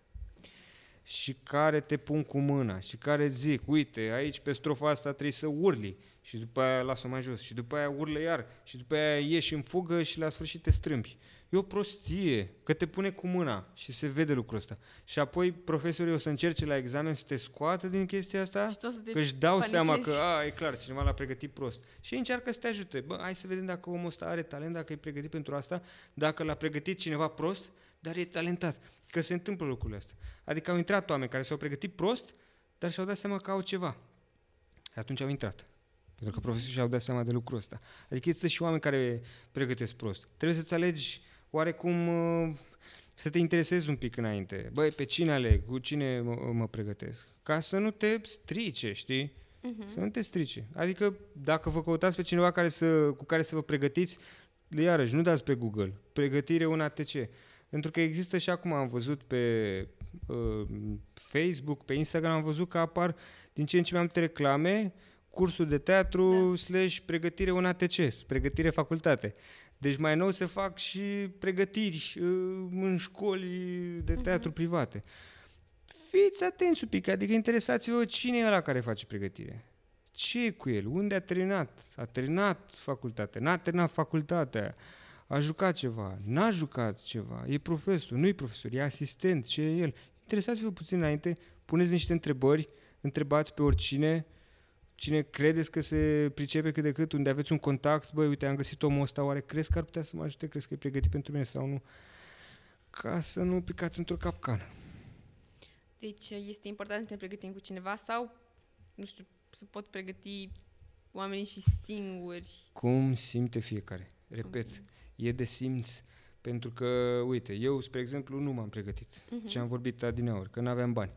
și care te pun cu mâna și care zic, uite, aici pe strofa asta trebuie să urli și după aia lasă mai jos și după aia urlă iar și după aia ieși în fugă și la sfârșit te strâmbi. E o prostie, că te pune cu mâna și se vede lucrul ăsta. Și apoi profesorii o să încerce la examen să te scoată din chestia asta, Și tu o să te că își dau panichezi. seama că, a, e clar, cineva l-a pregătit prost. Și încearcă să te ajute. Bă, hai să vedem dacă omul ăsta are talent, dacă e pregătit pentru asta, dacă l-a pregătit cineva prost, dar e talentat. Că se întâmplă lucrurile astea. Adică au intrat oameni care s-au pregătit prost, dar și-au dat seama că au ceva. Și atunci au intrat. Pentru că profesorii și-au dat seama de lucrul ăsta. Adică există și oameni care pregătesc prost. Trebuie să-ți alegi oarecum uh, să te interesezi un pic înainte. Băi, pe cine aleg? Cu cine mă, mă pregătesc? Ca să nu te strice, știi? Mhm. Să nu te strice. Adică dacă vă căutați pe cineva care să, cu care să vă pregătiți, iarăși, nu dați pe Google. Pregătire un ATC. Pentru că există și acum, am văzut pe uh, Facebook, pe Instagram, am văzut că apar din ce în ce mai multe reclame, cursul de teatru Da. slash pregătire un ATC, pregătire facultate. Deci mai nou se fac și pregătiri uh, în școli de teatru private. Fiți atenți un pic, adică interesați-vă cine e ăla care face pregătire. Ce e cu el? Unde a terminat? A terminat facultatea? N-a terminat facultatea? A jucat ceva? N-a jucat ceva? E profesor? Nu e profesor? E asistent? Ce e el? Interesați-vă puțin înainte, puneți niște întrebări, întrebați pe oricine, cine credeți că se pricepe cât de cât, unde aveți un contact, băi, uite, am găsit omul ăsta, oare crezi că ar putea să mă ajute, crezi că e pregătit pentru mine sau nu? Ca să nu picați într-o capcană. Deci este important să ne pregătim cu cineva sau, nu știu, să pot pregăti oamenii și singuri. Cum simte fiecare. Repet, e de simț. Pentru că, uite, eu, spre exemplu, nu m-am pregătit. Mhm. Ce am vorbit adineauri, că nu aveam bani.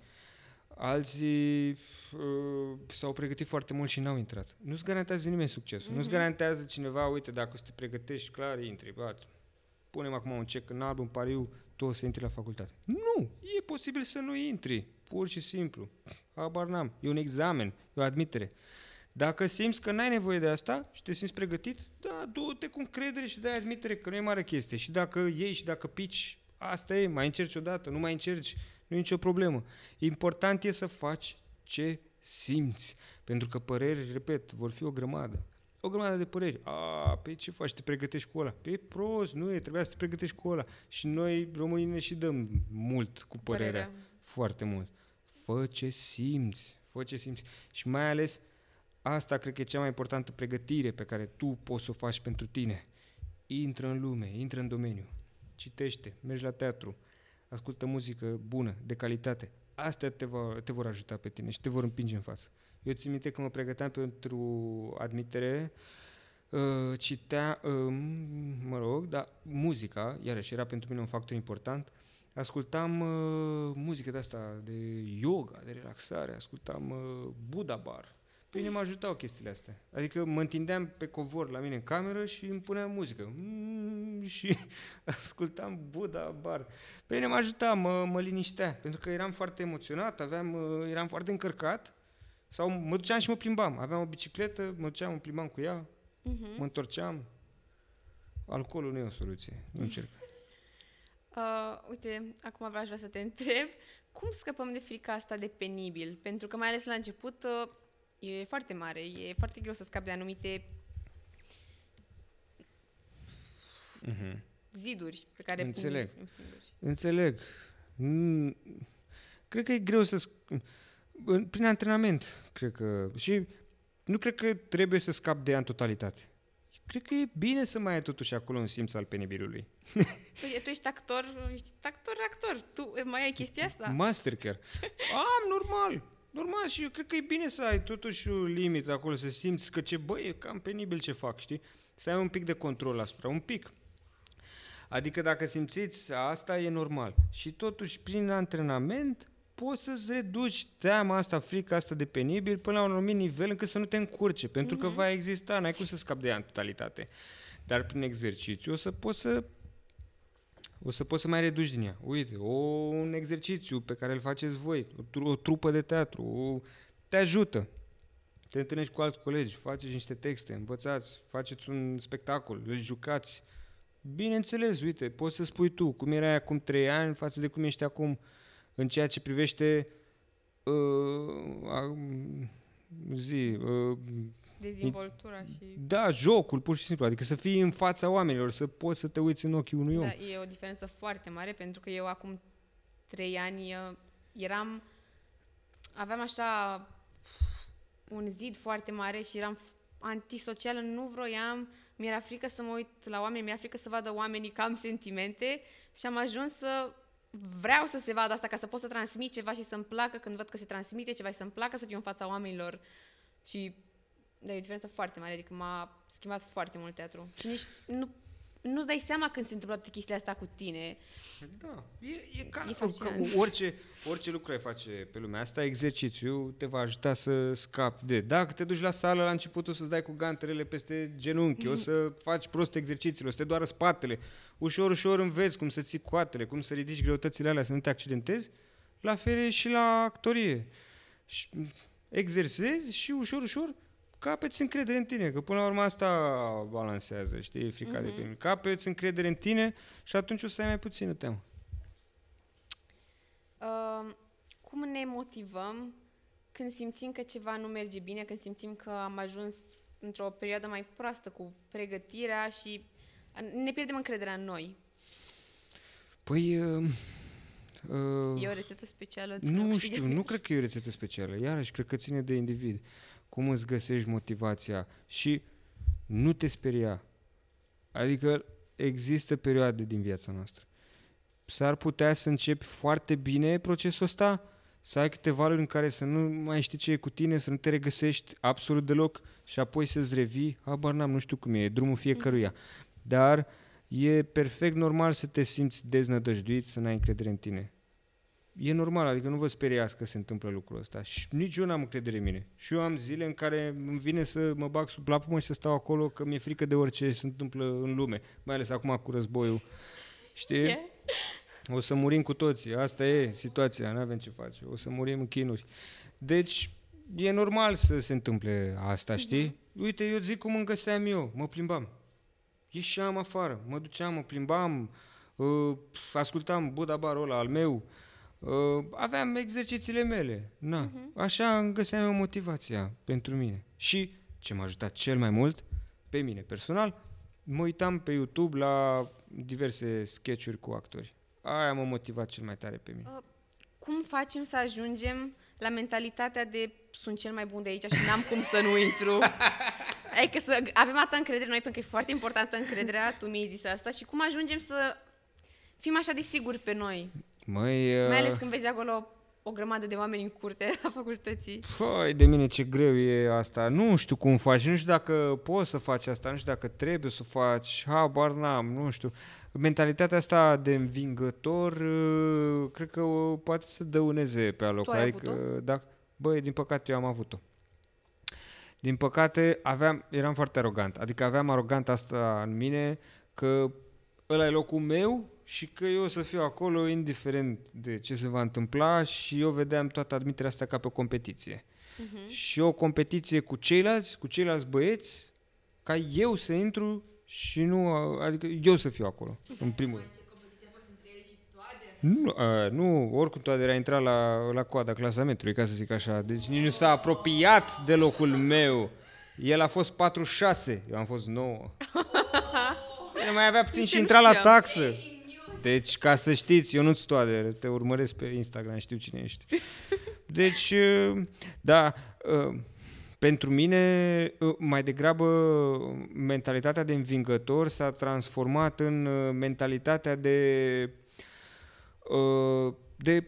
Alții uh, s-au pregătit foarte mult și n-au intrat. Nu-ți garantează nimeni succesul. Nu-ți Mhm. garantează cineva, uite, dacă o să te pregătești, clar, intri. Bă, punem acum un cec în alb, un pariu, tu o să intri la facultate. Nu! E posibil să nu intri. Pur și simplu. Habar n-am. E un examen. E o admitere. Dacă simți că n-ai nevoie de asta și te simți pregătit, da, du-te cu încredere și dai admitere că nu e mare chestie. Și dacă iei și dacă pici, asta e, mai încerci odată, nu mai încerci, nu e nicio problemă. Important e să faci ce simți. Pentru că păreri, repet, vor fi o grămadă. O grămadă de păreri. A, pe ce faci? Te pregătești cu ăla? Pe prost, nu e, trebuia să te pregătești cu ăla. Și noi, românii, ne și dăm mult cu părerea. Părerea. Foarte mult. Fă ce simți. Fă ce simți. Și mai ales, asta cred că e cea mai importantă pregătire pe care tu poți să o faci pentru tine. intră în lume, intră în domeniu, citește, mergi la teatru, ascultă muzică bună, de calitate. Astea te, va, te vor ajuta pe tine și te vor împinge în față. Eu țin minte că mă pregăteam pentru admitere, uh, citea, uh, mă rog, dar muzica, iarăși era pentru mine un factor important, ascultam uh, muzică de asta, de yoga, de relaxare, ascultam uh, Buddha Bar. Pe mine mă ajutau chestiile astea. Adică mă întindeam pe covor la mine în cameră și îmi puneam muzică. Mm, și [LAUGHS] ascultam Buddha Bar. Pe mine mă ajuta, mă, mă liniștea, pentru că eram foarte emoționat, aveam, uh, eram foarte încărcat. Sau mă duceam și mă plimbam. Aveam o bicicletă, mă duceam, mă plimbam cu ea, Mhm. mă întorceam. Alcoolul nu e o soluție, nu încerc. [LAUGHS] Uh, uite, acum vreau aș vrea să te întreb, cum scăpăm de frica asta de penibil? Pentru că mai ales la început uh, e foarte mare, e foarte greu să scapi de anumite Mhm. ziduri pe care Înțeleg. punem singuri. Înțeleg. Mm, Cred că e greu să... sc- în- Prin antrenament, cred că... Și nu cred că trebuie să scap de ea în totalitate. Cred că e bine să mai ai totuși acolo un simț al penibilului. Tu, [LAUGHS] tu ești actor, ești actor, actor. Tu mai ai chestia asta? Master chiar. Am, normal. Normal și eu cred că e bine să ai totuși o limită acolo, să simți că ce, băi, e cam penibil ce fac, știi? Să ai un pic de control asupra, un pic. Adică dacă simțiți asta, e normal. Și totuși, prin antrenament, poți să-ți reduci teama asta, frica asta de penibil până la un anumit nivel încât să nu te încurce, pentru că va exista, n-ai cum să scapi de ea în totalitate. Dar prin exercițiu o să poți să o să poți să mai reduci din ea. Uite, o, un exercițiu pe care îl faceți voi, o, tru- o trupă de teatru, o, te ajută. Te întâlnești cu alți colegi, faceți niște texte, învățați, faceți un spectacol, îl jucați. Bineînțeles, uite, poți să spui tu cum erai acum trei ani față de cum ești acum în ceea ce privește uh, a, zi, uh, Dezvoltura și... da, jocul, pur și simplu, adică să fii în fața oamenilor, să poți să te uiți în ochii unui om. Da, e o diferență foarte mare pentru că eu acum trei ani uh, eram, aveam așa un zid foarte mare și eram f- antisocială, nu vroiam, mi-era frică să mă uit la oameni, mi-era frică să vadă oamenii că am sentimente și am ajuns să vreau să se vadă asta ca să pot să transmit ceva și să-mi placă când văd că se transmite ceva și să-mi placă să fiu în fața oamenilor. Și da, e o diferență foarte mare, adică m-a schimbat foarte mult teatru. Și nici nu, nu-ți dai seama când se întâmplă toate chestiile astea cu tine. Da, e, e ca, E ca fascinant. orice, orice lucru ai face pe lumea asta, exercițiu te va ajuta să scapi de... Dacă te duci la sală la început o să-ți dai cu ganterele peste genunchi, o să faci prost exercițiile, o să te doară spatele, ușor, ușor înveți cum să ții coatele, cum să ridici greutățile alea, să nu te accidentezi, la fel e și la actorie. Și exersezi și ușor, ușor capeți încredere în tine, că până la urmă asta balansează, știi, frica de pe Capeți încredere în tine și atunci o să ai mai puțină teamă. Uh, cum ne motivăm când simțim că ceva nu merge bine, când simțim că am ajuns într-o perioadă mai proastă cu pregătirea și ne pierdem încrederea în noi. Păi, uh, uh, E o rețetă specială? ți nu câștigă? știu, nu cred că e o rețetă specială. Iarăși, cred că ține de individ. Cum îți găsești motivația și nu te speria. Adică există perioade din viața noastră. S-ar putea să începi foarte bine procesul ăsta, să ai câteva luni în care să nu mai știi ce e cu tine, să nu te regăsești absolut deloc și apoi să-ți revii. Habar n-am, nu știu cum e, e drumul fiecăruia. Dar e perfect normal să te simți deznădăjduit, să n-ai încredere în tine. E normal, adică nu vă speriați că se întâmplă lucrul ăsta. Și nici eu n-am încredere în mine. Și eu am zile în care îmi vine să mă bag sub plapumă și să stau acolo că mi-e frică de orice se întâmplă în lume. Mai ales acum cu războiul. Știi? E? O să murim cu toții. Asta e situația, nu avem ce face. O să murim în chinuri. Deci, e normal să se întâmple asta, știi? Uite, eu zic cum îmi găseam eu. Mă plimbam. Ieșeam afară, mă duceam, mă plimbam, uh, ascultam Buddha Barul ăla al meu, uh, aveam exercițiile mele. Na, așa îmi găseam eu motivația pentru mine. Și ce m-a ajutat cel mai mult, pe mine personal, mă uitam pe YouTube la diverse sketchuri cu actori. Aia m-a motivat cel mai tare pe mine. Cum facem să ajungem la mentalitatea de sunt cel mai bun de aici și n-am cum să nu intru? Ai [LAUGHS] că să avem atâta încredere noi, pentru că e foarte importantă încrederea, tu mi-ai zis asta, și cum ajungem să fim așa de siguri pe noi? Măi, uh, Mai ales când vezi acolo o grămadă de oameni în curte [LAUGHS] a facultății. Păi, de mine ce greu e asta. Nu știu cum faci, nu știu dacă poți să faci asta, nu știu dacă trebuie să o faci, habar n-am, nu știu. Mentalitatea asta de învingător, uh, cred că o poate să dăuneze pe aloc. Tu ai adică, avut-o? da, băi, din păcate eu am avut-o. Din păcate, aveam, eram foarte arogant. Adică aveam arogant asta în mine că ăla e locul meu și că eu o să fiu acolo indiferent de ce se va întâmpla și eu vedeam toată admiterea asta ca pe o competiție. Mhm. Și o competiție cu ceilalți, cu ceilalți băieți, ca eu să intru și nu, adică eu să fiu acolo, în primul rând. Nu, a, nu, oricum toate a intrat la, la coada clasamentului, ca să zic așa. Deci nici nu s-a apropiat de locul meu. El a fost 46, eu am fost 9. [LAUGHS] El mai avea puțin Nici și nu intra la știam. taxă. Deci, ca să știți, eu nu-ți toader, te urmăresc pe Instagram, știu cine ești. [LAUGHS] Deci, uh, da, uh, pentru mine, uh, mai degrabă, mentalitatea de învingător s-a transformat în uh, mentalitatea de, uh, de,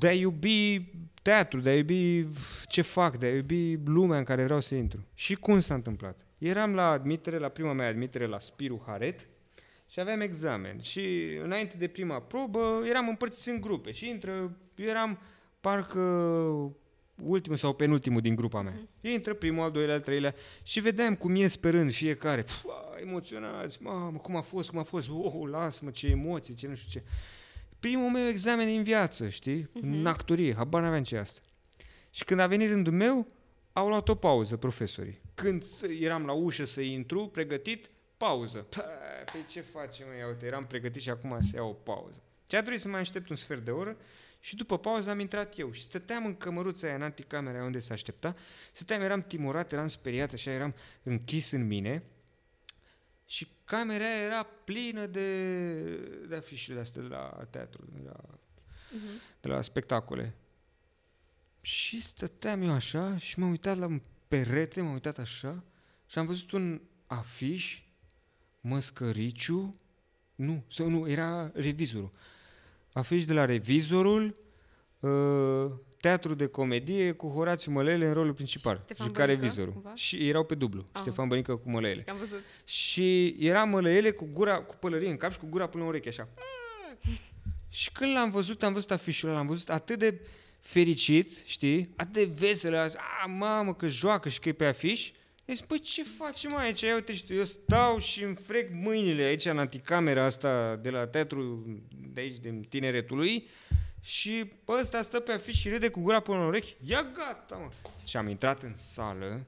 de a iubi teatru, de a iubi ce fac, de a iubi lumea în care vreau să intru. Și cum s-a întâmplat? Eram la admitere, la prima mea admitere la Spiru Haret, și aveam examen. Și înainte de prima probă eram împărțiți în grupe și intră, eu eram parcă ultimul sau penultimul din grupa mea. Intră primul, al doilea, al treilea și vedeam cum e sperând fiecare. Pf, a, emoționați, mamă, cum a fost, cum a fost, oh, lasă-mă, ce emoții, ce nu știu ce. Primul meu examen în viață, știi? În actorie, habar n-aveam ce e asta. Și când a venit rândul meu, au luat o pauză profesorii. Când s- eram la ușă să intru, pregătit, pauză. Pă, Păi ce facem, mă? Ia uite, eram pregătit și acum să iau o pauză. Ce a trebuit să mai aștept un sfert de oră și după pauză am intrat eu și stăteam în cămăruța aia, în anticamera aia unde se aștepta, stăteam, eram timorat, eram speriat, așa eram închis în mine și camera aia era plină de, de afișele astea de la teatru, de la, Mhm. de la spectacole. Și stăteam eu așa și m-am uitat la un perete, m-am uitat așa și am văzut un afiș, măscăriciu, nu, sau nu, era revizorul. Afiș de la revizorul, uh, teatru de comedie cu Horațiu Mălele în rolul principal. Ștefan Juca Bănică, revizorul. cumva? Și erau pe dublu, Ah. Ștefan Bănică cu Mălele. Am văzut. Și era mălăele cu gura, cu pălărie în cap și cu gura până în ureche, așa. Și când l-am văzut, am văzut afișul ăla, l-am văzut atât de fericit, știi? Atât de vesel, a, a mamă, că joacă și că e pe afiș. Deci, păi ce facem aici? Ia uite, știu, eu stau și îmi frec mâinile aici în anticamera asta de la teatru de aici, din tineretului și ăsta stă pe afiș și râde cu gura până în urechi. Ia gata, mă! Și am intrat în sală,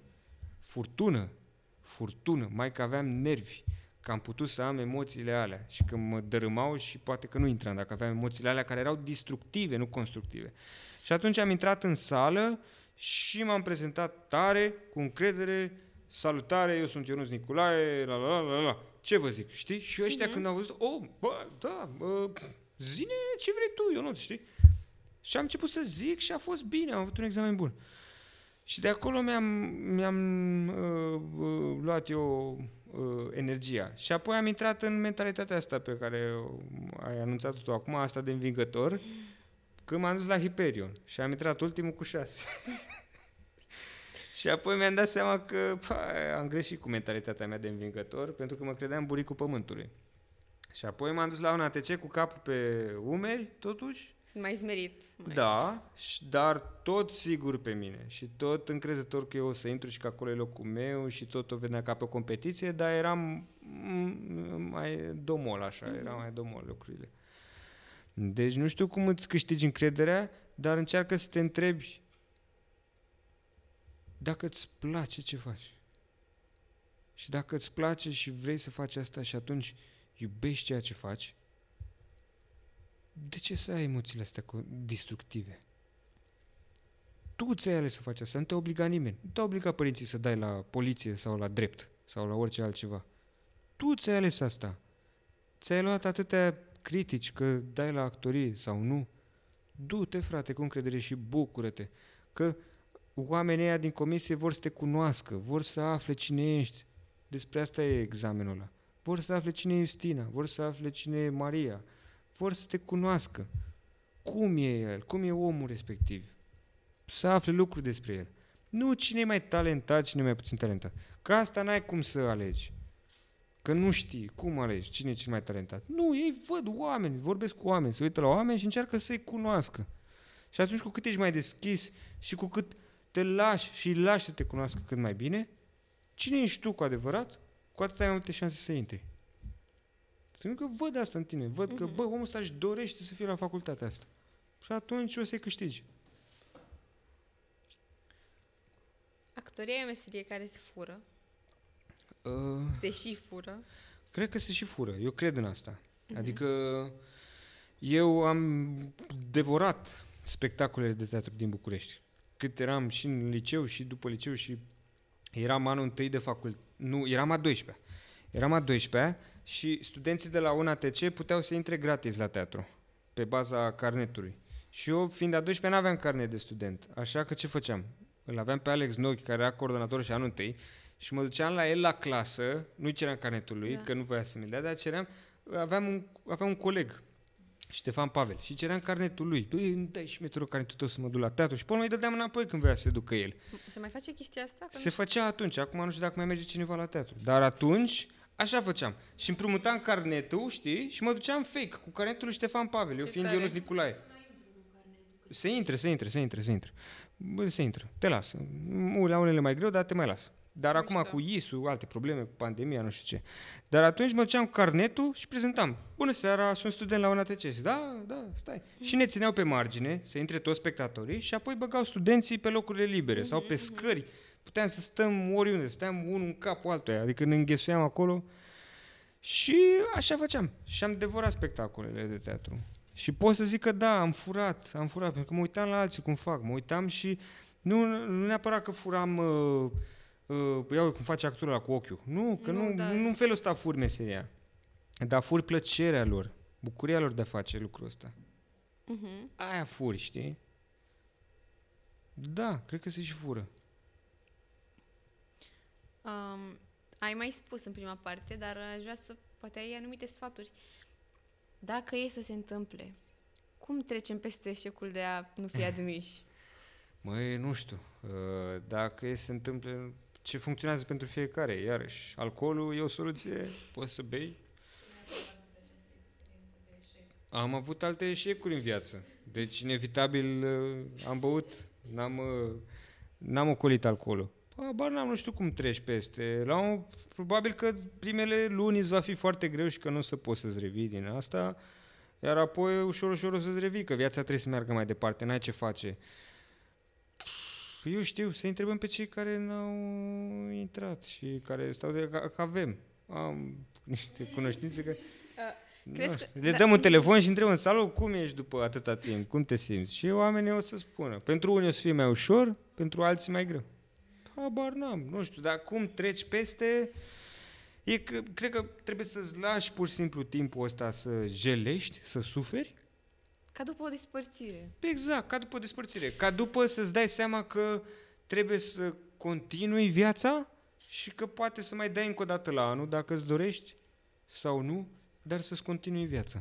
furtună, furtună, mai că aveam nervi, că am putut să am emoțiile alea și că mă dărâmau și poate că nu intram dacă aveam emoțiile alea care erau destructive, nu constructive. Și atunci am intrat în sală și m-am prezentat tare, cu încredere, salutare, eu sunt Ionuț Nicolae, la la la la la. Ce vă zic, știi? Și ăștia Mhm. când au văzut, oh, bă, da, bă, zine ce vrei tu, Ionuț, știi? Și am început să zic și a fost bine, am avut un examen bun. Și de acolo mi-am, mi-am uh, uh, luat eu uh, energia. Și apoi am intrat în mentalitatea asta pe care o- ai anunțat-o tu acum, asta de învingător, când m-am dus la Hyperion și am intrat ultimul cu șase. [LAUGHS] și apoi mi-am dat seama că pă, am greșit cu mentalitatea mea de învingător, pentru că mă credeam buricul pământului. Și apoi m-am dus la un ATC cu capul pe umeri, totuși, Sunt mai zmerit. Mai... da, și- dar tot sigur pe mine și tot încrezător că eu o să intru și că acolo e locul meu și tot o vedea ca pe o competiție, dar eram mm, mai domol așa, Mhm. era mai domol lucrurile. Deci nu știu cum îți câștigi încrederea, dar încearcă să te întrebi dacă îți place ce faci. Și dacă îți place și vrei să faci asta și atunci iubești ceea ce faci, de ce să ai emoțiile astea cu- destructive? Tu ți-ai ales să faci asta, nu te obliga nimeni. Nu te obliga părinții să dai la poliție sau la drept sau la orice altceva. Tu ți-ai ales asta. Ți-ai luat atâtea critici că dai la actorie sau nu. Du-te, frate, cu încredere și bucură-te că oamenii ăia din comisie vor să te cunoască, vor să afle cine ești. Despre asta e examenul ăla. Vor să afle cine e Justina, vor să afle cine e Maria, vor să te cunoască. Cum e el, cum e omul respectiv. Să afle lucruri despre el. Nu cine e mai talentat, cine e mai puțin talentat. Că asta n-ai cum să alegi. Că nu știi cum alegi cine e cel mai talentat. Nu, ei văd oameni, vorbesc cu oameni, se uită la oameni și încearcă să-i cunoască. Și atunci cu cât ești mai deschis și cu cât te lași și îi lași să te cunoască cât mai bine, cine ești tu cu adevărat, cu atât ai mai multe șanse să intri. Pentru că văd asta în tine, văd că, Mhm. bă, omul ăsta își dorește să fie la facultatea asta. Și atunci o să-i câștigi. Actoria e o meserie care se fură, Uh, se și fură. Cred că se și fură. Eu cred în asta. Mhm. Adică eu am devorat spectacolele de teatru din București. Cât eram și în liceu și după liceu și eram anul întâi de facultate. Nu, eram a 12-a. Eram a 12-a și studenții de la UNATC puteau să intre gratis la teatru pe baza carnetului. Și eu, fiind a 12-a, n-aveam carnet de student. Așa că ce făceam? Îl aveam pe Alex Nochi, care era coordonator și anul întâi, și mă duceam la el la clasă, nu-i ceream carnetul lui, Da. că nu voia să mi dea, dar ceream, aveam un, aveam un coleg, Ștefan Pavel, și ceream carnetul lui. Băi, îmi dai și mie tu rog, carnetul tău să mă duc la teatru. Și pe urmă îi dădeam înapoi când voia să se ducă el. Se mai face chestia asta? Că Se făcea atunci, acum nu știu dacă mai merge cineva la teatru. Dar atunci, așa făceam. Și împrumutam carnetul, știi, și mă duceam fake cu carnetul lui Ștefan Pavel, eu Ce fiind tare. Ionuț Nicolae. Se intre, se intre, se intre, se intre. Bă, se intră, te las. La unele mai greu, dar te mai las. Dar acum Mișto. cu ISU, alte probleme, cu pandemia, nu știu ce. Dar atunci mă duceam cu carnetul și prezentam. Bună seara, sunt student la UNATC. Și da, da, stai. Și ne țineau pe margine, să intre toți spectatorii și apoi băgau studenții pe locurile libere sau pe scări. Puteam să stăm oriunde, stăteam unul în capul altuia, adică ne înghesuiam acolo. Și așa făceam. Și am devorat spectacolele de teatru. Și pot să zic că da, am furat, am furat, pentru că mă uitam la alții cum fac, mă uitam și nu, nu neapărat că furam, uh, uh, iau cum face actorul ăla cu ochiul. Nu, că Nu, nu, da. nu, nu în felul ăsta fur meseria. Dar fur plăcerea lor, bucuria lor de a face lucrul ăsta. Mhm. Aia furi, știi? Da, cred că se și fură. Um, ai mai spus în prima parte, dar aș vrea să poate ai anumite sfaturi. Dacă e să se întâmple, cum trecem peste eșecul de a nu fi admiși? [LAUGHS] Măi, nu știu, uh, dacă e să se întâmple ce funcționează pentru fiecare, iarăși, alcoolul e o soluție, poți să bei. Am avut alte eșecuri în viață, deci inevitabil uh, am băut, n-am, uh, n-am ocolit alcoolul. Bar n-am, nu știu cum treci peste. La un, probabil că primele luni îți va fi foarte greu și că nu o să poți să-ți revii din asta, iar apoi ușor, ușor o să-ți revii, că viața trebuie să meargă mai departe, n-ai ce face. Eu știu, să întrebăm pe cei care n-au intrat și care stau de... Că, că avem. Am niște cunoștințe că... [LAUGHS] nu crezi știu, că- le da. dăm un telefon și întrebăm, salut, cum ești după atâta timp? Cum te simți? Și oamenii o să spună. Pentru unii o să fie mai ușor, pentru alții mai greu. Habar n-am, nu știu, dar cum treci peste... E că, cred că trebuie să-ți lași pur și simplu timpul ăsta să jelești, să suferi Ca după o despărțire. Exact, ca după o despărțire. Ca după să-ți dai seama că trebuie să continui viața și că poate să mai dai încă o dată la anul, dacă îți dorești sau nu, dar să-ți continui viața.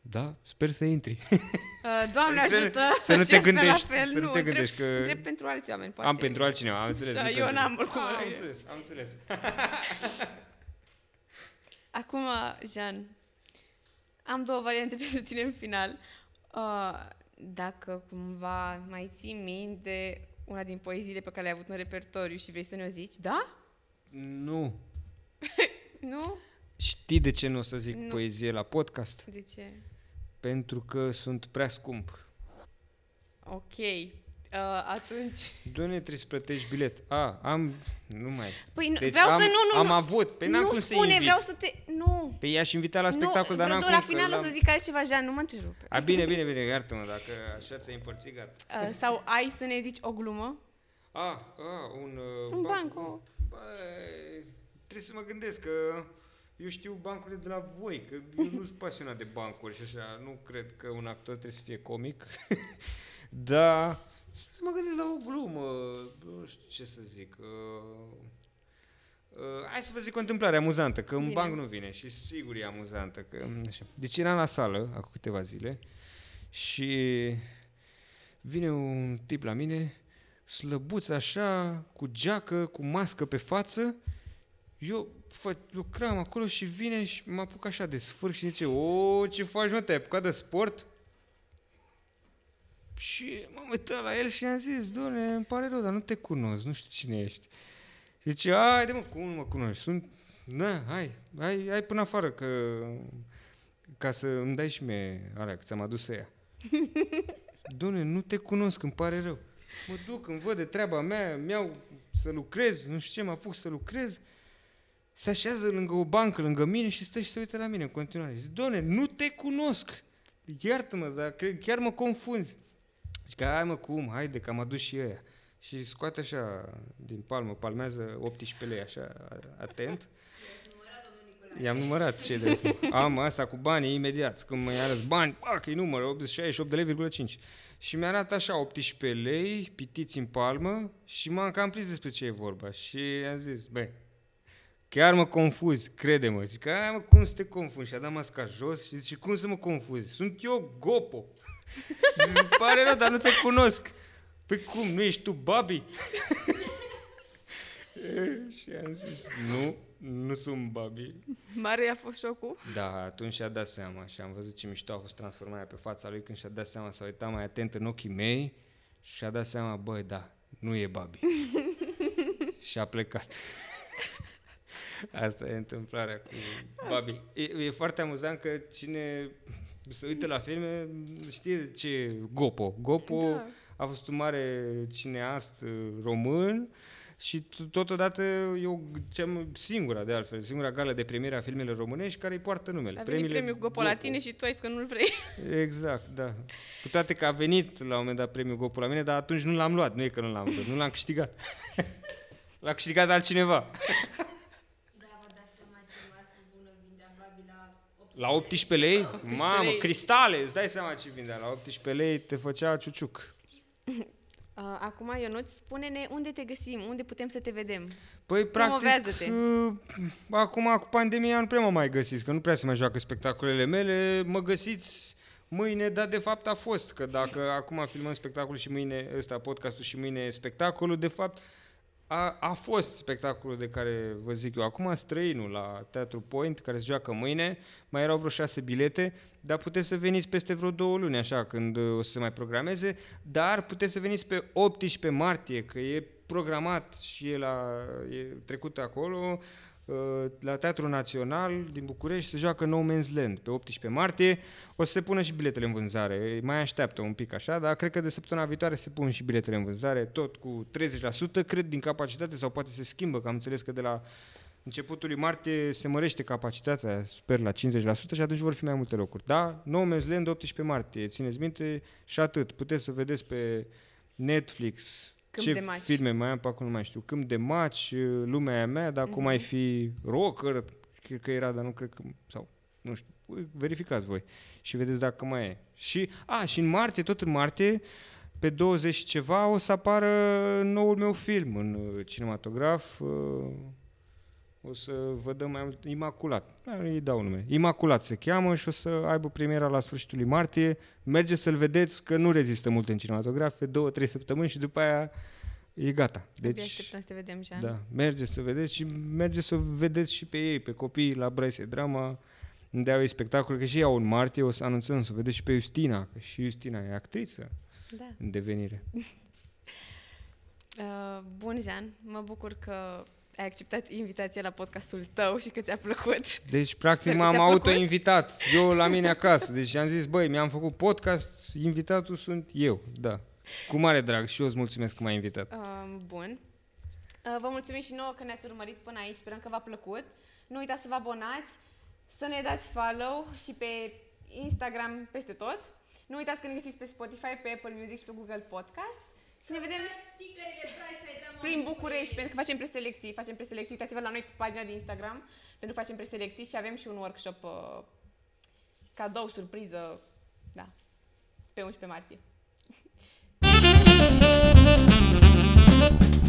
Da? Sper să intri. [LAUGHS] Uh, Doamne Să- ajută! să nu și te eu sper la gândești, fel. să nu te întreb- gândești că- Întreb pentru alți oameni, poate. Am pentru altcineva, am înțeles. Și nu eu pentru n-am tine. oricum. Ah, Am înțeles, am înțeles. [LAUGHS] Acum, Jean, am două variante [LAUGHS] pentru tine în final. Uh, dacă cumva mai ții minte una din poeziile pe care le-ai avut în repertoriu și vrei să ne o zici, da? Nu. [LAUGHS] Nu? Știi de ce nu o să zic Nu. poezie la podcast? De ce? Pentru că sunt prea scump. Ok. Uh, atunci... Doamne, trebuie să plătești bilet. A, am... Nu mai... Păi nu, Deci vreau am, să nu, nu, Am nu. avut. Păi n-am nu cum să spune, invit. vreau să te... Nu. Pe i-aș invita la spectacol, nu, dar n-am vreau cum. la final că o să l-am- zic altceva, Jean, nu mă întrerupe. A, bine, bine, bine, iartă-mă, dacă așa ți-ai împărțit, gata. Uh, sau ai să ne zici o glumă? A, a un... Uh, Un banco. Băi, trebuie să mă gândesc că eu știu bancurile de la voi, că eu nu sunt pasionat de bancuri și așa, nu cred că un actor trebuie să fie comic. [LAUGHS] da, să mă mă gândesc la o glumă, nu știu ce să zic. Uh, uh, hai să vă zic o întâmplare amuzantă, că în Bine. banc nu vine și sigur e amuzantă. Că, așa. Deci eram la sală acum câteva zile și vine un tip la mine, slăbuț așa, cu geacă, cu mască pe față, eu fă, lucram acolo și vine și mă apuc așa de sfârș și zice, o, ce faci, mă, te-ai apucat de sport? Și m-am uitat la el și i-am zis, doamne, îmi pare rău, dar nu te cunosc, nu știu cine ești. Și zice, haide mă, cum nu mă cunoști? Sunt, da, hai, hai, hai până afară, că, ca să îmi dai și mie alea, că ți-am adus să ea. [LAUGHS] Doamne, nu te cunosc, îmi pare rău. Mă duc, îmi văd de treaba mea, mi-au să lucrez, nu știu ce, mă apuc să lucrez. Se așează lângă o bancă, lângă mine și stă și se uită la mine în continuare. Zic, doamne, nu te cunosc. Iartă-mă, dar cre- chiar mă confunzi. Zic, hai mă, cum, haide, că am adus și ăia. Și scoate așa din palmă, palmează 18 lei, așa, atent. I-am numărat cei de Am asta cu banii imediat. Când mă arăți bani, pac, îi număr, 68 de lei, 5. Și mi-arată așa 18 lei, pitiți în palmă și m-am cam prins despre ce e vorba. Și am zis, băi, chiar mă confuzi, crede-mă. Zic, ai mă, cum să te confunzi? Și a dat masca jos și zice, cum să mă confuzi? Sunt eu Gopo. Zic, îmi pare rău, dar nu te cunosc. Păi cum, nu ești tu Babi? E, și am zis, nu, nu sunt Babi. Mare a fost șocul. Da, atunci și-a dat seama și am văzut ce mișto a fost transformarea pe fața lui când și-a dat seama, s-a uitat mai atent în ochii mei și și-a dat seama, băi, da, nu e Babi. [LAUGHS] și a plecat. Asta e întâmplarea cu Babi. E, e foarte amuzant că cine se uită la filme știe ce e Gopo. Gopo Da. a fost un mare cineast uh, român și t- totodată e o, cea mai- singura, de altfel, singura gală de premiere a filmelor românești care îi poartă numele. A venit premiul Gopo la tine și tu ai zis că nu-l vrei. Exact, da. Cu toate că a venit la un moment dat premiul Gopo la mine, dar atunci nu l-am luat, nu e că nu l-am luat, nu l-am câștigat. [LAUGHS] L-a câștigat altcineva. Da, vă dați seama ce marfă bună vindea Babi la 8 La 18 lei? 18 Mamă, lei. cristale, îți dai seama ce vindea. La 18 lei te făcea ciuciuc. [LAUGHS] Uh, acum, Ionuț, spune-ne unde te găsim, unde putem să te vedem. Păi, practic, Promovează-te. uh, acum cu pandemia nu prea mă mai găsiți, că nu prea se mai joacă spectacolele mele. Mă găsiți mâine, dar de fapt a fost, că dacă acum filmăm spectacolul și mâine, ăsta, podcastul și mâine spectacolul, de fapt a, a fost spectacolul de care vă zic eu. Acum străinul la Teatru Point, care se joacă mâine, mai erau vreo șase bilete, dar puteți să veniți peste vreo două luni, așa, când uh, o să se mai programeze, dar puteți să veniți pe 18 martie, că e programat și e, la, e trecut acolo, uh, la Teatrul Național din București se joacă No Man's Land pe 18 martie. O să se pună și biletele în vânzare. Mai așteaptă un pic așa, dar cred că de săptămâna viitoare se pun și biletele în vânzare, tot cu 30%, cred din capacitate sau poate se schimbă, că am înțeles că de la începutul lui martie se mărește capacitatea, sper la 50% și atunci vor fi mai multe locuri. Da? No Man's Land 18 martie, țineți minte și atât. Puteți să vedeți pe Netflix Câmp ce de maci. filme mai am pe acolo, nu mai știu. Câmp de maci, lumea e a mea, dar cum Mhm. mai fi rocker, cred că era, dar nu cred că, sau nu știu, verificați voi și vedeți dacă mai e. Și, a, și în martie, tot în martie, pe 20 și ceva, o să apară noul meu film în uh, cinematograf. Uh, O să vă dăm mai mult, Imaculat, da, îi dau nume. Imaculat se cheamă și o să aibă premiera la sfârșitul lui martie. Mergeți să-l vedeți, că nu rezistă mult în cinematografe, două, trei săptămâni și după aia e gata. Deci, Deci, așteptăm să te vedem, Jean. da, mergeți să vedeți și mergeți să vedeți și pe ei, pe copii la Braise Drama, unde au ei spectacol, că și ei au în martie, o să anunțăm să o vedeți și pe Justina, că și Justina e actriță da. în devenire. [LAUGHS] Uh, bun, Jean, mă bucur că ai acceptat invitația la podcastul tău și că ți-a plăcut. Deci, [LAUGHS] practic, Sper că m-am ți-a plăcut. auto-invitat. Eu la mine [LAUGHS] acasă. Deci am zis, băi, mi-am făcut podcast, invitatul sunt eu. Da. Cu mare drag și eu îți mulțumesc că m-ai invitat. Uh, bun. Uh, vă mulțumim și nouă că ne-ați urmărit până aici. Sperăm că v-a plăcut. Nu uitați să vă abonați, să ne dați follow și pe Instagram peste tot. Nu uitați că ne găsiți pe Spotify, pe Apple Music și pe Google Podcast. Și ne vedem Stickerele Price ai drama prin București, pentru că facem preselecții. Facem preselecții. Uitați-vă la noi pe pagina de Instagram, pentru că facem preselecții și avem și un workshop uh, cadou, surpriză, da, pe 11 martie. Bye! [LAUGHS]